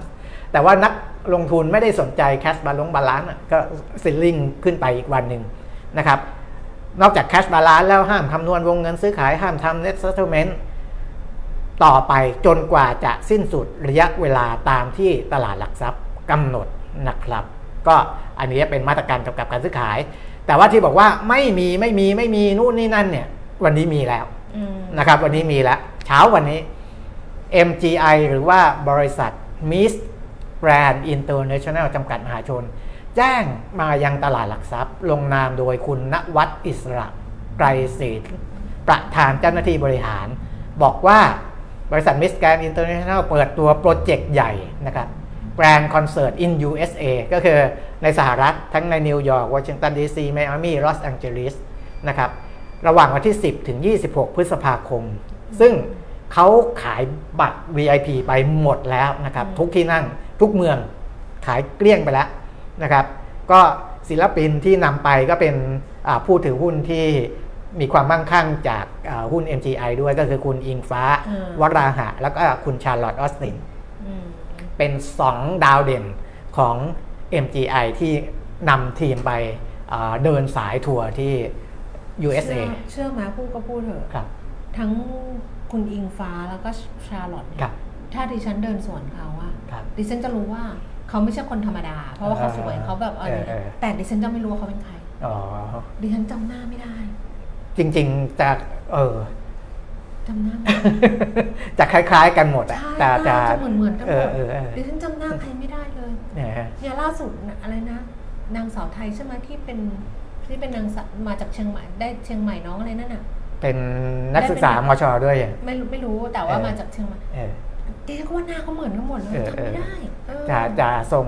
แต่ว่านักลงทุนไม่ได้สนใจแคชบาลงบาลานก็ซิลลิงขึ้นไปอีกวันหนึ่งนะครับ นอกจากแคชบาลานแล้วห้ามคำนวณวงเงินซื้อขายห้ามทำ net settlement ต่อไปจนกว่าจะสิ้นสุดระยะเวลาตามที่ตลาดหลักทรัพย์กำหนดนะครับ ก็อันนี้เป็นมาตรการกำกับการซื้อขาย แต่ว่าที่บอกว่าไม่มีไม่มีไม่มีนู่นนี่นั่นเนี่ย วันนี้มีแล้วอืมนะครับ วันนี้มีแล้วเช้าวันนี้ MGI หรือว่าบริษัท Miss Grand International จำกัดมหาชน แจ้งมายังตลาดหลักทรัพย์ ลงนามโดยคุณณวัฒอิสระไกรศิลป์ประธานเจ้าหน้าที่บริหาร บอกว่าบริษัท Miss Grand International เปิดตัวโปรเจกต์ใหญ่นะครับ Grand Concert in USA ก็คือในสหรัฐทั้งในนิวยอร์กวอชิงตันดีซีไมอามีลอสแองเจลิสนะครับระหว่างวันที่ 10 ถึง 26 พฤษภาคม ซึ่งเขาขายบัตร VIP ไปหมดแล้วนะครับ ทุกที่นั่งทุกเมืองขายเกลี้ยงไปแล้ว นะครับ ก็ศิลปินที่นำไปก็เป็นอ่าผู้ถือหุ้นที่มีความมั่งคั่งจากอ่าหุ้น MGI ด้วยก็คือคุณอิงฟ้าอืมวราหะ แล้วก็คุณชาร์ลอตต์ออสตินอืมเป็น 2 ดาวเด่นของ MGI ที่นำทีมไปอ่าเดินสายทัวร์ที่ USA เชื่อเชื่อไหมาพูดก็พูดเถอะครับ ทั้งคุณอิงฟ้าแล้วก็ชาร์ลอตเนี่ยครับถ้าดิฉันเดินสวนเขาอะครับดิฉันจะรู้ว่า เขาไม่ใช่คนธรรมดา เพราะว่าเขาสวยเขาแบบอะไรเออเออแต่ดิฉันจะไม่รู้ว่าเขาเป็นใครอ๋อดิฉันจำหน้าไม่ได้ จริง ๆจะเออจำหน้าไม่ได้จะคล้าย ๆ กันหมดอะใช่แต่หจะน้าจะเหมือนเหมือนๆกันหเอมอดเออเออดิฉันจำหน้าใครไม่ได้เลยเนี่ยฮะเนี่ยล่าสุดน่ะอะไรนะนางสาวไทยใช่ไหมที่เป็นที่เป็นนางสาวมาจากเชียงใหม่ได้เชียงใหม่น้องอะไรนั่นน่ะ เป็นนักศึกษามชด้วยอะไม่รู้ไม่รู้แต่ว่าเออมาจากเชียงใหม่ เออดิฉันก็ว่าหน้าเขาเหมือนกันหมดเลยเออจำไม่ได้เออจะจะทรง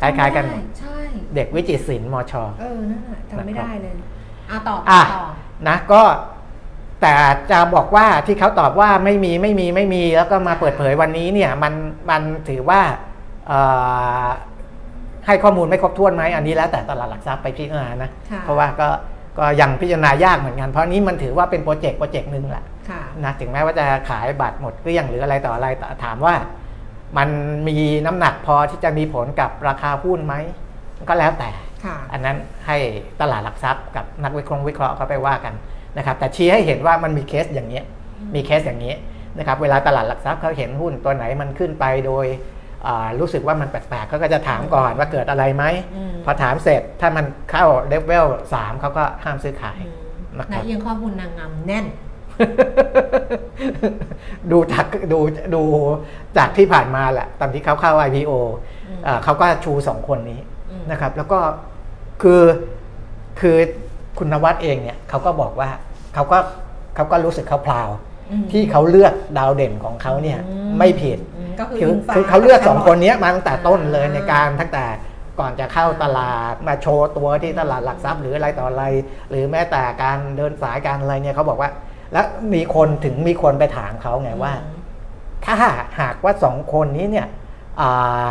คล้ายๆกันหมดใช่ เด็กวิจิตรศิลป์มชเออนั่นแหละจำไม่ได้เลยอะต่ออะต่อนะก็แต่จะบอกว่าที่เขาตอบว่าไม่มีไม่มีไม่มีแล้วก็มาเปิดเผยวันนี้เนี่ยมันมันถือว่าเอ่อให้ข้อมูลไม่ครบถ้วนไหมอันนี้แล้วแต่ตลาดหลักทรัพย์ไปพิจารณานะค่ะเพราะว่าก็ ก็ยังพิจารณายากเหมือนกัน เพราะนี้มันถือว่าเป็นโปรเจกต์โปรเจกต์หนึ่งแหละค่ะนะถึงแม้ว่าจะขายบัตรหมดเกลี้ยงหรืออะไรต่ออะไรแต่ถามว่า มันมีน้ำหนักพอที่จะมีผลกับราคาหุ้นไหมก็แล้วแต่ค่ะอันนั้นให้ตลาดหลักทรัพย์กับนักวิเคราะห์วิเคราะห์เขาไปว่ากันนะครับแต่ชี้ให้เห็นว่ามันมีเคสอย่างนี้ยมีเคสอย่างนี้นะครับเวลาตลาดหลักทรัพย์เขาเห็นหุ้นตัวไหนมันขึ้นไปโดยอ่า รู้สึกว่ามันแปลกๆเขาก็จะถามก่อนว่าเกิดอะไรไหมอืมพอถามเสร็จถ้ามันเข้าเลเวลสามเขาก็ห้ามซื้อขายอืมนะครับนะยังข้อมูลนางงามแน่น ดูจากดูดูจากที่ผ่านมาแหละตอนที่เขาเข้า IPO อืมเอ่อเขาก็ชูสองคนนี้อืมนะครับ แล้วก็คือคือคุณนวัดเองเนี่ยเขาก็บอกว่าเขาก็เขาก็รู้สึกเขาพลาวอืม ที่เขาเลือกดาวเด่นของเขาเนี่ยอืมไม่ผิดอืมก็คือคืออิงฟ้าคือเขาเลือกสองคนกับเนี้ยมาตั้งแต่ต้นเลยอ่าในการตั้งแต่ก่อนจะเข้าตลาดมาโชว์ตัวที่ตลาดหลักทรัพย์หรืออะไรต่ออะไร หรือแม้แต่การเดินสายการอะไรเนี่ยเขาบอกว่า แล้วมีคนถึงมีคนไปถามเขาไงว่าอืมถ้าหากว่าสองคนนี้เนี่ยอ่า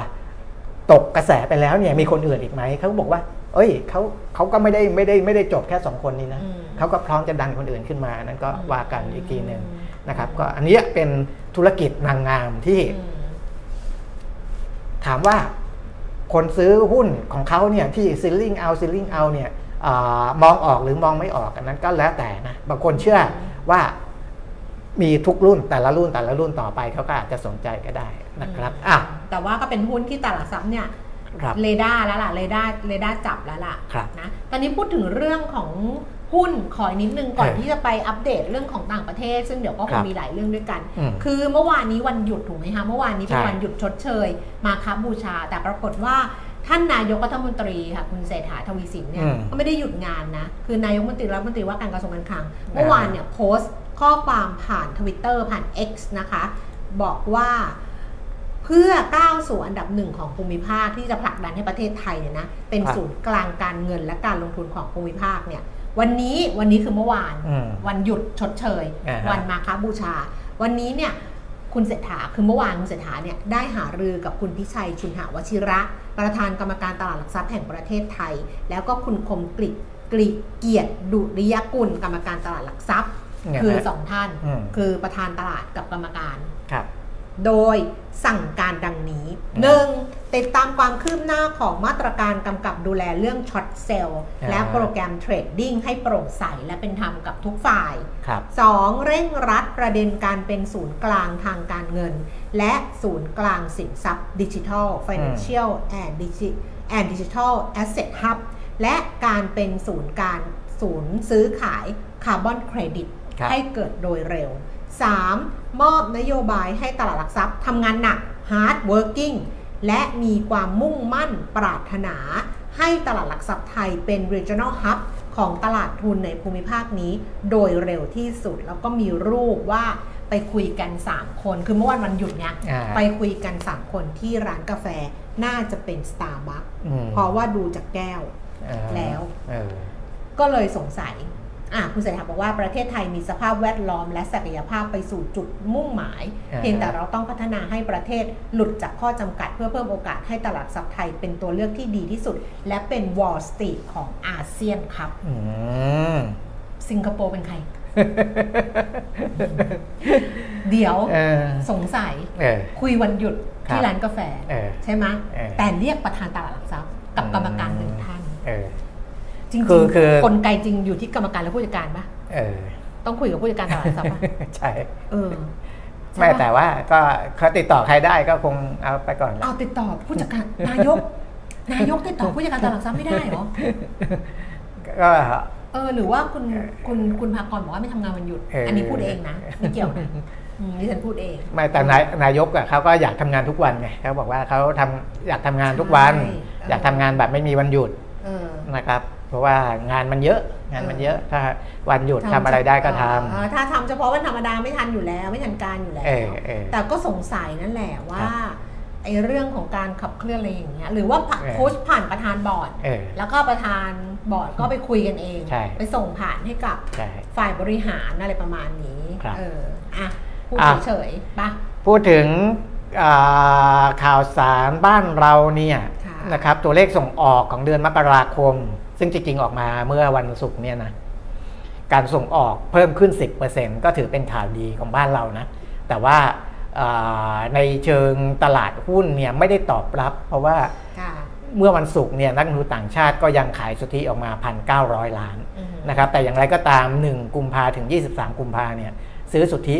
ตกกระแสไปแล้วเนี่ยมีคนอื่นอีกไหมเขาบอกว่า เอ้ยเขาเขาก็ไม่ได้ไม่ได้ไม่ได้จบแค่สองคนนี้นะอืมเขาก็พร้อมจะดันคนอื่นขึ้นมานั้นก็ว่ากันอีกทีหนึ่งอืม นะครับ ก็อันเนี้ยเป็นธุรกิจนางงามที่อืมถามว่าคนซื้อหุ้นของเขาเนี่ยที่ซิลลิงเอาซิลลิงเอาเนี่ยอามองออกหรือมองไม่ออกอันนั้นก็แล้วแต่นะบางคนเชื่อว่ามีทุกรุ่นแต่ละรุ่นแต่ละรุ่นต่อไปเขาก็อาจจะสนใจก็ได้นะครับอะแต่ว่าก็เป็นหุ้นที่ตลาดทรัพย์เนี่ยครับเรดาร์แล้วล่ะเรดาร์เรดาร์จับแล้วล่ะครับนะตอนนี้พูดถึงเรื่องของ หุ้นขออีกนิดนึงก่อนเออที่จะไปอัปเดตเรื่องของต่างประเทศ ซึ่งเดี๋ยวก็ครับยังมีหลายเรื่องด้วยกันอืมคือเมื่อวานนี้วันหยุดถูกไหมคะเมื่อวานนี้เป็นใช่วันหยุดชดเชย มาฆบูชา แต่ปรากฏว่าท่านนายกรัฐมนตรีค่ะคุณเศรษฐาทวีสินเนี่ยอืมก็ไม่ได้หยุดงานนะคือนายกรัฐมนตรีรัฐมนตรีว่าการกระทรวงการคลัง เมื่อวานอ่าเนี่ยโพสต์ข้อความผ่านทวิตเตอร์ผ่าน X นะคะ บอกว่า เพื่อก้าวสู่อันดับหนึ่งของภูมิภาคที่จะผลักดันให้ประเทศไทยเนี่ยนะเป็นครับศูนย์กลางการเงินและการลงทุนของภูมิภาคเนี่ยวันนี้วันนี้คือเมื่อวานอืมวันหยุดชดเชยอ่าฮะวันมาคบูชา วันนี้เนี่ยคุณเศรษฐาคือเมื่อวานคุณเศรษฐาเนี่ยได้หารือกับคุณพิชัยชุนหาวชิระ ประธานกรรมการตลาดหลักทรัพย์แห่งประเทศไทย แล้วก็คุณคมกริกริเกียรติดุริยกุลกรรมการตลาดหลักทรัพย์เนี่ยคือฮะสองท่านอืมคือประธานตลาดกับกรรมการครับ โดยสั่งการดังนี้อืม 1. ติดตามความคืบหน้าของมาตรการกำกับดูแลเรื่อง short sell อ่าและ program trading ให้โปร่งใสและเป็นธรรมกับทุกฝ่ายครับ 2. เร่งรัดประเด็นการเป็นศูนย์กลางทางการเงิน และศูนย์กลางสินทรัพย์ดิจิทัล Financial and Digi- and Digital Asset Hub และการเป็นศูนย์การศูนย์ซื้อขายคาร์บอนเครดิตครับให้เกิดโดยเร็ว 3. มอบนโยบายให้ตลาดหลักทรัพย์ทำงานหนัก hard working และมีความมุ่งมั่นปรารถนา ให้ตลาดหลักทรัพย์ไทยเป็น regional hub ของตลาดทุนในภูมิภาคนี้ โดยเร็วที่สุดแล้วก็มีรูปว่าไปคุยกัน 3 คน คือเมื่อวันวันหยุดเนี่ยอ่าไปคุยกัน 3 คนที่ร้านกาแฟน่าจะเป็น Starbucks อืมเพราะว่าดูจากแก้วเออแล้วเออก็เลยสงสัย อะคุณเศรษฐาบอกว่าประเทศไทยมีสภาพแวดล้อมและศักยภาพไปสู่จุดมุ่งหมายอ่าเพียงแต่เราต้องพัฒนาให้ประเทศหลุดจากข้อจำกัด เพื่อเพิ่มโอกาสให้ตลาดทรัพย์ไทยเป็นตัวเลือกที่ดีที่สุด และเป็น Wall Street ของอาเซียนครับอืมสิงคโปร์เป็นใคร เดี๋ยวเออสงสัยเออคุยวันหยุดที่ครับร้านกาแฟเออใช่ไหมเออแต่เรียกประธานตลาดหลักทรัพย์กับกรรมการหนึ่งท่านเออ จริงคือคือ กลไกจริงอยู่ที่กรรมการและผู้จัดการปะเออ ต้องคุยกับผู้จัดการตลาดหลักทรัพย์ปะใช่ เออ ใช่ไม่ปะ แต่ว่าก็เขาติดต่อใครได้ก็คงเอาไปก่อนแหละเอาติดต่อผู้จัดการนายก นายกติดต่อผู้จัดการตลาดหลักทรัพย์ไม่ได้เหรอก็ เออหรือว่าคุณคุณคุณภากรบอกว่าไม่ทำงานวันหยุด เอออั อันนี้พูดเองนะไม่เกี่ยวนะอืมดิฉันพูดเอง ไม่แต่นายนายกอะเขาก็อยากทำงานทุกวันไงเขาบอกว่าเขาทำอยากทำงานทุกวัน ใช่ อยากทำงานแบบไม่มีวันหยุดเออ นะครับเพราะว่างานมันเยอะงานมันเยอะ ถ้าวันหยุดทำทำอะไรได้ก็ทำเออถ้าทำเฉพาะวันธรรมดาไม่ทันอยู่แล้ว ไม่ทันการอยู่แล้วเออเออแต่ก็สงสัยนั่นแหละว่าครับไอ้เรื่องของการขับเคลื่อนอะไรอย่างเงี้ยหรือว่าผ่านเออพุชผ่านประธานบอร์ดเออแล้วก็ประธานบอร์ดก็ไปคุยกันเองใช่ไปส่งผ่านให้กับใช่ฝ่ายบริหารอะไรประมาณนี้ครับเอออะพูดอะเฉยๆปะพูดถึงอ่าข่าวสารบ้านเราเนี่ยค่ะ นะครับตัวเลขส่งออกของเดือนมกราคม ซึ่งจริงๆออกมาเมื่อวันศุกร์เนี่ยนะการส่งออกเพิ่มขึ้น 10%ก็ถือเป็นข่าวดีของบ้านเรานะแต่ว่าอ่าในเชิงตลาดหุ้นเนี่ยไม่ได้ตอบรับ เพราะว่าค่ะเมื่อวันศุกร์เนี่ยนักลงทุนต่างชาติก็ยังขายสุทธิออกมา 1,900 ล้านอือฮึนะครับแต่อย่างไรก็ตาม 1 กุมภาถึง 23 กุมภาเนี่ยซื้อสุทธิ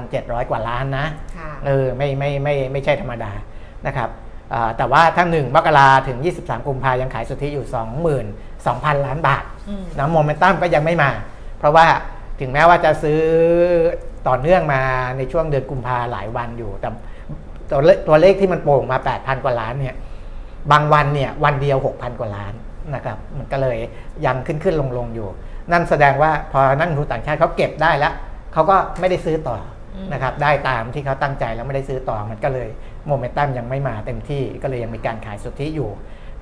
8,700 กว่าล้านนะค่ะเออไม่ไม่ไม่ไม่ใช่ธรรมดานะครับอ่า แต่ว่าถ้า1มกราถึง 23 กุมภายังขายสุทธิอยู่ 22,000 ล้านบาทอืมนะโมเมนตัมก็ยังไม่มา เพราะว่าถึงแม้ว่าจะซื้อต่อเนื่องมาในช่วงเดือนกุมภาหลายวันอยู่แต่ตัวเลขตัวเลขที่มันโป่งมา 8,000 กว่าล้านเนี่ยบางวันเนี่ยวันเดียว 6,000 กว่าล้านนะครับมันก็เลยยังขึ้นขึ้นลงลงอยู่ นั่นแสดงว่าพอนักลงทุนต่างชาติเขาเก็บได้แล้วเขาก็ไม่ได้ซื้อต่ออมนะครับได้ตามที่เขาตั้งใจแล้วไม่ได้ซื้อต่อมันก็เลย โมเมนตัมยังไม่มาเต็มที่ก็เลยยังมีการขายสุทธิอยู่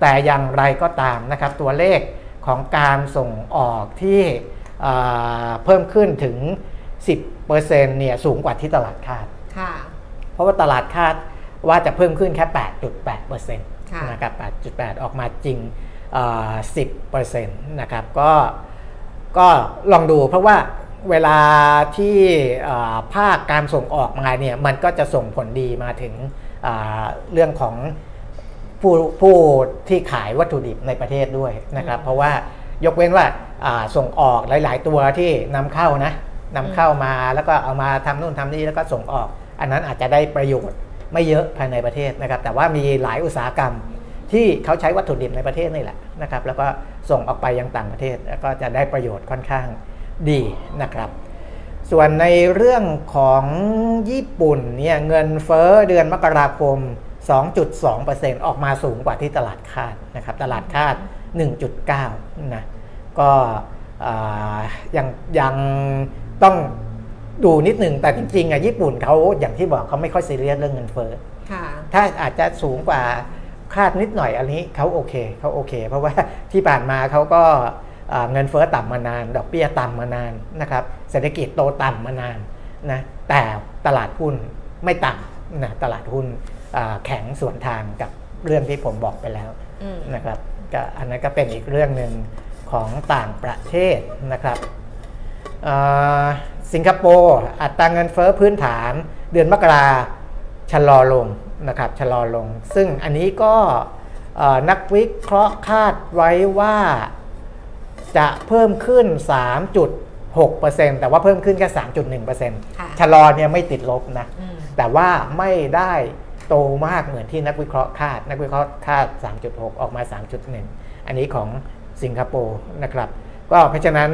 แต่อย่างไรก็ตามนะครับตัวเลขของการส่งออกที่เอ่อเพิ่มขึ้นถึง 10%เนี่ยสูงกว่าที่ตลาดคาดค่ะเพราะว่าตลาดคาดว่าจะเพิ่มขึ้นแค่ 8.8%ค่ะนะครับ 8.8 ออกมาจริงเอ่อ10%นะครับ ก็ก็ลองดูเพราะว่าเวลาที่เอ่อภาคการส่งออกมาเนี่ยมันก็จะส่งผลดีมาถึงอ่า เรื่องของผู้ผู้ที่ขายวัตถุดิบในประเทศด้วยนะครับ เพราะว่ายกเว้นว่าอ่าส่งออกหลาย ๆ ตัวที่นำเข้านะนำเข้ามาแล้วก็เอามาทำนู่นทำนี่แล้วก็ส่งออก อันนั้นอาจจะได้ประโยชน์ไม่เยอะภายในประเทศนะครับ แต่ว่ามีหลายอุตสาหกรรมที่เขาใช้วัตถุดิบในประเทศนี่แหละนะครับ แล้วก็ส่งออกไปยังต่างประเทศ แล้วก็จะได้ประโยชน์ค่อนข้างดีนะครับ ส่วนในเรื่องของญี่ปุ่นเนี่ยเงินเฟ้อเดือนมกราคม 2.2%ออกมาสูงกว่าที่ตลาดคาดนะครับ ตลาดคาด 1.9 นะ ก็อ่ายังยังต้องดูนิดหนึ่งแต่จริงๆอะญี่ปุ่นเขาอย่างที่บอกเขาไม่ค่อยซีเรียสเรื่องเงินเฟ้อค่ะถ้าอาจจะสูงกว่าคาดนิดหน่อยอันนี้เขาโอเคเขาโอเค เพราะว่าที่ผ่านมาเขาก็อ่า เงินเฟ้อต่ำมานาน ดอกเบี้ยต่ำมานานนะครับเศรษฐกิจโตต่ำมานานนะแต่ตลาดหุ้นไม่ต่ำนะตลาดหุ้นอ่าแข็งสวนทางกับเรื่องที่ผมบอกไปแล้วอืมนะครับก็อันนั้นก็เป็นอีกเรื่องหนึ่งของต่างประเทศนะครับอ่าสิงคโปร์อัตราเงินเฟ้อพื้นฐาน เดือนมกราชะลอลงนะครับชะลอลง ซึ่งอันนี้ก็เอ่อนักวิเคราะห์คาดไว้ว่า จะเพิ่มขึ้น 3.6%แต่ว่าเพิ่มขึ้นแค่ 3.1%ค่ะชะลอเนี่ยไม่ติดลบนะอืมแต่ว่าไม่ได้โตมากเหมือนที่นักวิเคราะห์คาด นักวิเคราะห์คาด 3.6 ออกมา 3.1 อันนี้ของสิงคโปร์นะครับ ก็เพราะฉะนั้น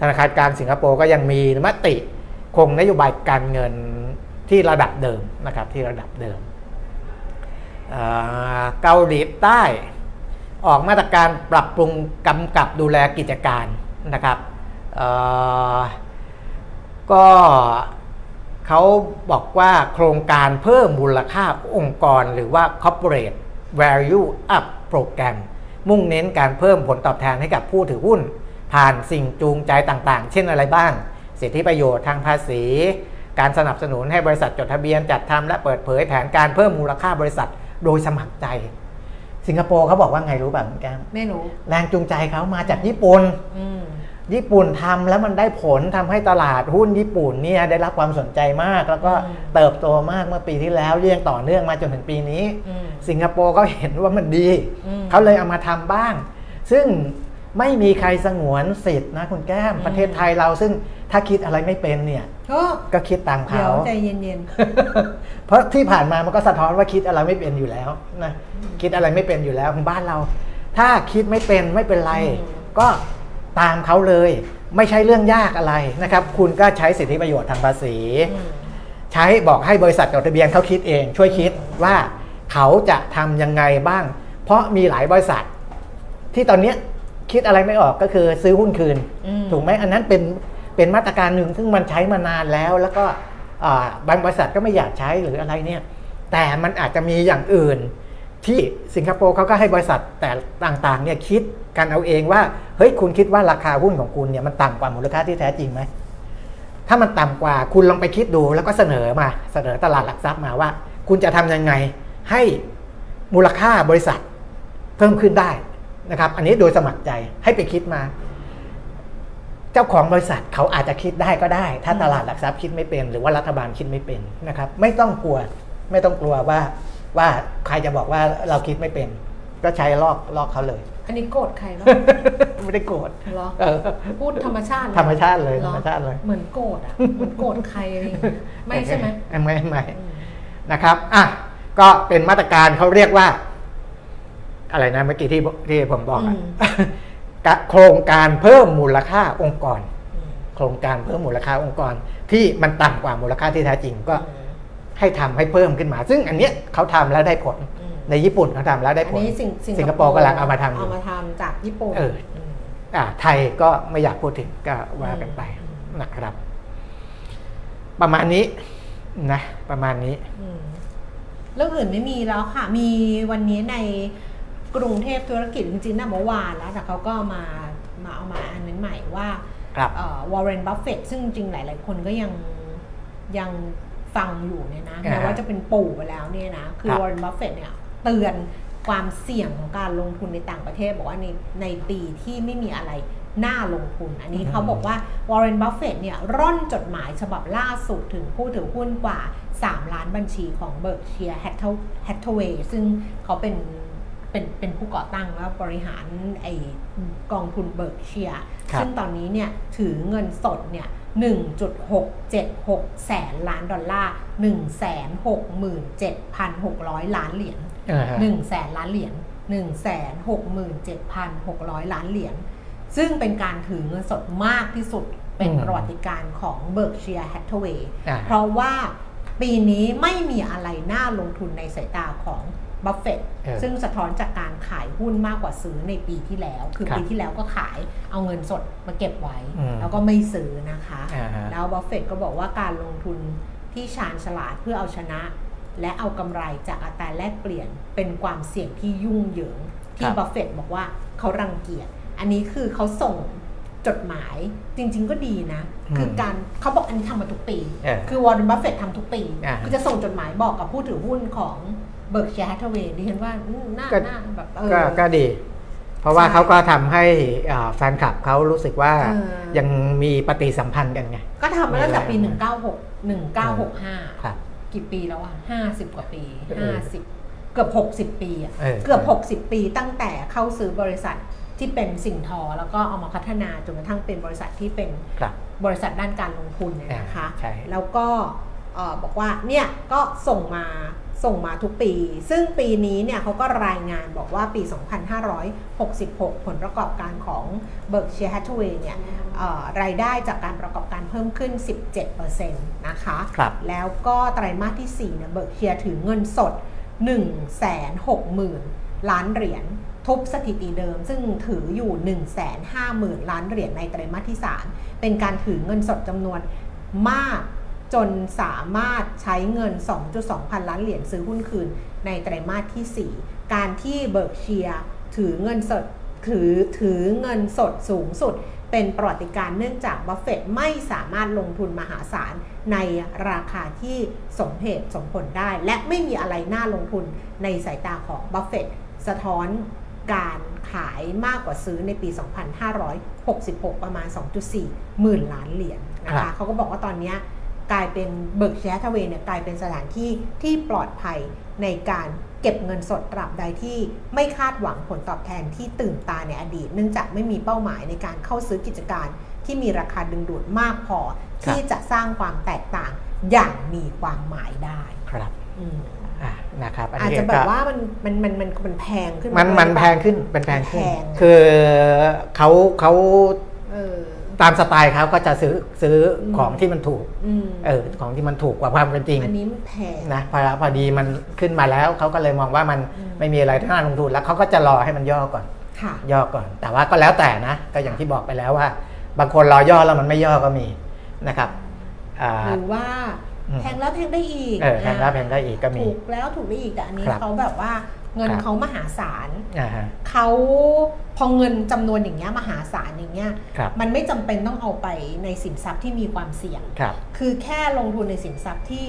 ธนาคารกลางสิงคโปร์ก็ยังมีมติคงนโยบายการเงินที่ระดับเดิมนะครับที่ระดับเดิมอ่าเกาหลีใต้ ออกมาตรการปรับปรุงกำกับดูแลกิจการนะครับก็เขาบอกว่าโครงการเพิ่มมูลค่าองค์กรหรือว่า corporate value up program มุ่งเน้นการเพิ่มผลตอบแทนให้กับผู้ถือหุ้น ผ่านสิ่งจูงใจต่างๆ เช่นอะไรบ้าง สิทธิประโยชน์ทางภาษี การสนับสนุนให้บริษัทจดทะเบียนจัดทำและเปิดเผยแผนการเพิ่มมูลค่าบริษัทโดยสมัครใจ สิงคโปร์เขาบอกว่าไงรู้ป่ะคุณแก้มไม่รู้แรงจูงใจเขามาจากญี่ปุ่นอืมญี่ปุ่นทำแล้วมันได้ผลทำให้ตลาดหุ้นญี่ปุ่นเนี่ยได้รับความสนใจมาก แล้วก็อืมเติบโตมากเมื่อปีที่แล้วเรียงต่อเนื่องมาจนถึงปีนี้อืมสิงคโปร์ก็เห็นว่ามันดีอืมเขาเลยเอามาทำบ้าง ซึ่ง ไม่มีใครสงวนสิทธิ์นะคุณแก้มอืมประเทศไทยเราซึ่งถ้าคิดอะไรไม่เป็นเนี่ย ก็ก็คิดตามเดี๋ยเขาวใจเย็นเพราะที่ผ่านมามันก็สะท้อนว่าคิดอะไรไม่เป็นอยู่แล้วนะคิดอะไรไม่เป็นอยู่แล้วของบ้านเรา ถ้าคิดไม่เป็นไม่เป็นไรอืมก็ตามเขาเลย ไม่ใช่เรื่องยากอะไรนะครับ คุณก็ใช้สิทธิประโยชน์ทางภาษีๆอืมใช้บอกให้บริษัทจดทะเบียนเขาคิดเอง ช่วยคิดว่าเขาจะทำยังไงบ้าง เพราะมีหลายบริษัท ที่ตอนเนี้ย คิดอะไรไม่ออกก็คือซื้อหุ้นคืนอืมถูกไหมอันนั้นเป็นเป็นมาตรการหนึ่งซึ่งมันใช้มานานแล้ว แล้วก็อ่าบางบริษัทก็ไม่อยากใช้หรืออะไรเนี่ยแต่มันอาจจะมีอย่างอื่น ที่สิงคโปร์เขาก็ให้บริษัทแต่ต่างๆเนี่ยคิดกันเอาเองว่าเฮ้ยคุณคิดว่าราคาหุ้นของคุณเนี่ยมันต่ำกว่ามูลค่าที่แท้จริงไหมถ้ามันต่ำกว่าคุณลองไปคิดดูแล้วก็เสนอมาเสนอตลาดหลักทรัพย์มาว่า คุณจะทำยังไงให้มูลค่าบริษัทเพิ่มขึ้นได้ นะครับ อันนี้โดยสมัครใจให้ไปคิดมา เจ้าของบริษัทเขาอาจจะคิดได้ก็ได้ ถ้าตลาดหลักทรัพย์คิดไม่เป็น หรือว่ารัฐบาลคิดไม่เป็นนะครับ ไม่ต้องกลัว ไม่ต้องกลัวว่าว่าใครจะบอกว่าเราคิดไม่เป็น ก็ใช้ลอกลอกเขาเลย อันนี้โกรธใครบ้างไม่ได้โกรธเหรอเออพูดธรรมชาติเลยธรรมชาติเลยหอธรรมชาติเลย เหมือนโกรธอะเหมือนโกรธใครอะไรอย่างเงี้ยไม่ใช่ไหมไม่ไม่อืมนะครับอะก็เป็นมาตรการเขาเรียกว่า อะไรนะเมื่อกี้ที่ที่ผมบอกอะอืมกะโครงการเพิ่มมูลค่าองค์กรอืมโครงการเพิ่มมูลค่าองค์กร ที่มันต่ำกว่ามูลค่าที่แท้จริงก็อืมให้ทำให้เพิ่มขึ้นมา ซึ่งอันเนี้ยเขาทำแล้วได้ผลอืมในญี่ปุ่นเขาทำแล้วได้อัผนลนี้สิงสิงคโปร์กำลังเอามาทำอยู่เอามาทำจากญี่ปุ่นเออมอ่าไทยก็ไม่อยากพูดถึงก็ว่ากันไปอืมนะครับ ประมาณนี้นะ ประมาณนี้อืมเรื่องอื่นไม่มีแล้วค่ะ มีวันนี้ใน กรุงเทพธุรกิจจริงๆนะเมื่อวานแล้วแต่เขาก็มามาเอามาอันนั้นใหม่ว่าครับวอร์เรนบัฟเฟตซึ่งจริงๆหลายๆคนก็ยังยังฟังอยู่เนี่ยนะอ่าฮะแม้ว่าจะเป็นปู่ไปแล้วเนี่ยนะ คือครับวอร์เรนบัฟเฟตเนี่ยเตือนความเสี่ยงของการลงทุนในต่างประเทศ บอกว่าในในปีที่ไม่มีอะไรน่าลงทุน อันนี้เขาบอกว่าวอร์เรนบัฟเฟตเนี่ยร่อนจดหมายฉบับล่าสุดถึงผู้ถือหุ้นกว่า 3 ล้านบัญชีของเบิร์กเชียร์แฮทเวย์ซึ่งเขาเป็น เป็นเป็นผู้ก่อตั้งและบริหารไอกองทุนเบิร์กเชียร์ครับซึ่งตอนนี้เนี่ยถือเงินสดเนี่ย1.676 แสนล้านดอลลาร์ 167,600 ล้านเหรียญอ่าฮะ1แสนล้านเหรียญ167,600 ล้านเหรียญ ซึ่งเป็นการถือเงินสดมากที่สุดเป็นอืมประวัติการของ Berkshire Hathaway อ่าเพราะว่าปีนี้ไม่มีอะไรน่าลงทุนในสายตาของ บัฟเฟตเออซึ่งสะท้อนจากการขายหุ้นมากกว่าซื้อในปีที่แล้ว คือครับปีที่แล้วก็ขายเอาเงินสดมาเก็บไว้อืมแล้วก็ไม่ซื้อนะคะอ่าฮะแล้วบัฟเฟตก็บอกว่าการลงทุนที่ชาญฉลาดเพื่อเอาชนะ และเอากำไรจากอัตราแลกเปลี่ยนเป็นความเสี่ยงที่ยุ่งเหยิง ที่ครับบัฟเฟตบอกว่าเขารังเกียจ อันนี้คือเขาส่งจดหมายจริง ๆ ก็ดีนะ คือการเขาบอกอันนี้ทำมาทุกปีเออคือวอร์เรนบัฟเฟตทำทุกปีอ่าคือจะส่งจดหมายบอกกับผู้ถือหุ้นของ เบิร์กแชร์ a ทเวย์ดิฉันว่าอืมน่าก็น่าแบบเออ ก็ก็ดี เพราะว่าใช่เขาก็ทำให้อ่าแฟนคลับเขารู้สึกว่าเออ ยังมีปฏิสัมพันธ์กันไง ก็ทำมาตั้งแต่ปีแรกมี 1 9 6 1 9 6 5 ครับ กี่ปีแล้วอะห้าสิบกว่าปี เอห้าสิบเกือบหกสิบปีอะเออ เกือบหกสิบปีตั้งแต่เข้าซื้อบริษัทที่เป็นสิ่งทอ แล้วก็เอามาพัฒนาจนกระทั่งเป็นบริษัทที่เป็นครับ บริษัทด้านการลงทุนเนี่ยนะคะ อ่าใช่ แล้วก็เอ่อบอกว่าเนี่ยก็ส่งมา ส่งมาทุกปี ซึ่งปีนี้เนี่ยเขาก็รายงานบอกว่าปี 2566 ผลประกอบการของ Berkshire Hathaway เนี่ยเอ่อรายได้จากการประกอบการเพิ่มขึ้น 17%นะคะครับแล้วก็ไตรมาสที่4เนี่ย Berkshire ถือเงินสด 160,000 ล้านเหรียญทุบสถิติเดิมซึ่งถืออยู่ 150,000 ล้านเหรียญในไตรมาสที่ 3 เป็นการถือเงินสดจำนวนมาก จนสามารถใช้เงิน 2.2 พันล้านเหรียญซื้อหุ้นคืนในไตรมาสที่ 4 การที่ Berkshire ถือเงินสดถือถือเงินสดสูงสุด เป็นประวัติการณ์เนื่องจากบัฟเฟตต์ไม่สามารถลงทุนมหาศาลในราคาที่สมเหตุสมผลได้ และไม่มีอะไรน่าลงทุนในสายตาของบัฟเฟตต์สะท้อนการขายมากกว่าซื้อในปี 2566 ประมาณ 2.4 หมื่นล้านเหรียญนะคะเขาก็บอกว่าตอนเนี้ย กลายเป็น Berkshire Hathaway เนี่ยกลายเป็นสถานที่ที่ปลอดภัยในการเก็บเงินสดตราบใดที่ไม่คาดหวังผลตอบแทนที่ตื่นตาในอดีต เนื่องจากไม่มีเป้าหมายในการเข้าซื้อกิจการที่มีราคาดึงดูดมากพอครับที่จะสร้างความแตกต่างอย่างมีความหมายได้ครับอืมอะนะครับนอาจนี้จะแบก็บว่ามันมันมันมันมันแพงขึ้นมันด้วยมันหรือแพเปล่างขึ้นเป็นแพงขึ้นแพงคือเขาเขาเออ ตามสไตล์เขาก็จะซื้อซื้ออมของที่มันถูกอืมเออของที่มันถูกกว่าความเป็นจริงอันนี้มันแพง นะพอพอดีมันขึ้นมาแล้วเขาก็เลยมองว่ามันอืม ไม่มีอะไรที่น่าลงทุนแล้วเขาก็จะรอให้มันย่อก่อน ค่ะ ย่อก่อน แต่ว่าก็แล้วแต่นะ ก็อย่างที่บอกไปแล้วว่า บางคนรอย่อแล้วมันไม่ย่อก็มีนะครับอ่า หรือว่าอืม แพงแล้วแพงได้อีกเออแพงแล้วแพงได้อีกก็มี ถูกแล้วถูกได้อีกแต่อันนี้ครับ เขาแบบว่า เงินครับเขามหาศาลอ่าฮะเขาพอเงินจำนวนอย่างเงี้ยมหาศาลอย่างเงี้ยครับมันไม่จำเป็นต้องเอาไปในสินทรัพย์ที่มีความเสี่ยงครับคือแค่ลงทุนในสินทรัพย์ที่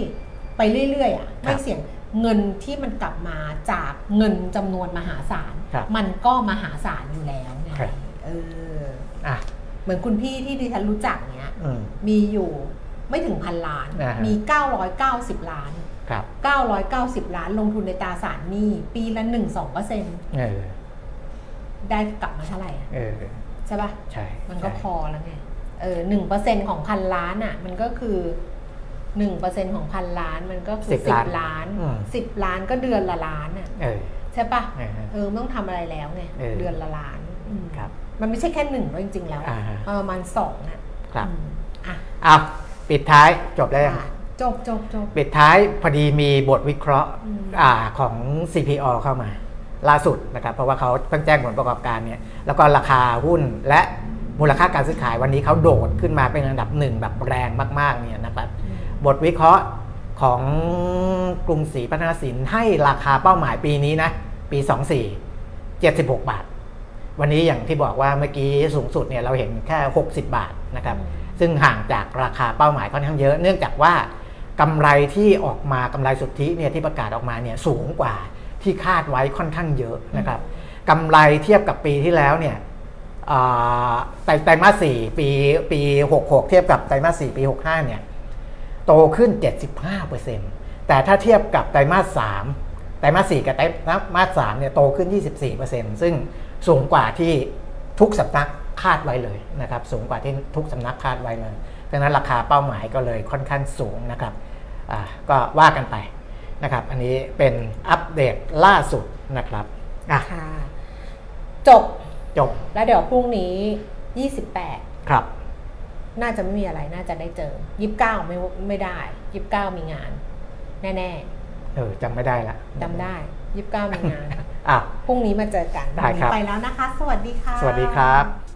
ไปเรื่อยๆอะไม่เสี่ยงเงินที่มันกลับมาจากเงินจำนวนมหาศาลครับมันก็มหาศาลอยู่แล้วไงครับเอออะเหมือนคุณพี่ที่ดิฉันรู้จักเนี้ยอืมมีอยู่ไม่ถึงพันล้านอ่าฮะมี 990 ล้านครับ 990 ล้านลงทุนในตราสารหนี้ ปีละ 1-2%เปอร์เซ็นต์เออได้กลับมาเท่าไหร่อะเออใช่ปะใช่ มันก็ใช่พอแล้วไงเออหนึ่งเปอร์เซ็นของพันล้านอะ มันก็คือหนึ่งเปอร์เซ็นของพันล้านมันก็คือสิบล้านอืมสิบล้านก็เดือนละล้านอะเออใช่ปะเออเออไม่ต้องทำอะไรแล้วไงเออเดือนละล้านอืมครับ มันไม่ใช่แค่หนึ่งด้วยจริงๆแล้วอ่าฮะเออประมันสองอะครับอืมอะเอาปิดท้ายจบแล้วยังอะ จบจบจบปิดท้ายพอดีมีบทวิเคราะห์อืมอาของ CPO เข้ามา ล่าสุดนะครับ เพราะว่าเขาเพิ่งแจ้งผลประกอบการเนี่ยแล้วก็ราคาหุ้นและมูลค่าการซื้อขายวันนี้เขาโดดขึ้นมาเป็นอันดับหนึ่งแบบแรงมากๆเนี่ยนะครับบทวิเคราะห์ของกรุงศรีพัฒนสินให้ราคาเป้าหมายปีนี้นะ ปี 24 76 บาท วันนี้อย่างที่บอกว่าเมื่อกี้สูงสุดเนี่ยเราเห็นแค่ 60 บาทนะครับซึ่งห่างจากราคาเป้าหมายค่อนข้างเยอะ เนื่องจากว่า กำไรที่ออกมากำไรสุทธิเนี่ยที่ประกาศออกมาเนี่ยสูงกว่าที่คาดไว้ค่อนข้างเยอะนะครับกำไรเทียบกับปีที่แล้วเนี่ยอ่าไตรไตรมาสสี่ปีปี66 เทียบกับไตรมาสสี่ปี 65เนี่ยโตขึ้น 75%แต่ถ้าเทียบกับไตรมาส3ไตรมาส4กับไตรมาส3เนี่ยโตขึ้น 24%ซึ่งสูงกว่าที่ทุกสำนักคาดไว้เลยนะครับสูงกว่าที่ทุกสำนักคาดไว้เลยดังนั้นราคาเป้าหมายก็เลยค่อนข้างสูงนะครับอ่า ก็ว่ากันไปนะครับ อันนี้เป็นอัปเดตล่าสุดนะครับอะค่ะจบจบ แล้วเดี๋ยวพรุ่งนี้ 28 ครับ น่าจะไม่มีอะไรน่าจะได้เจอ 29 ไม่ไม่ได้ 29 มีงาน แน่เออจำไม่ได้ละๆจำได้ 29 มีงานอะพรุ่งนี้มาเจอกันได้ครับวันนี้ไปแล้วนะคะ สวัสดีค่ะ สวัสดีครับ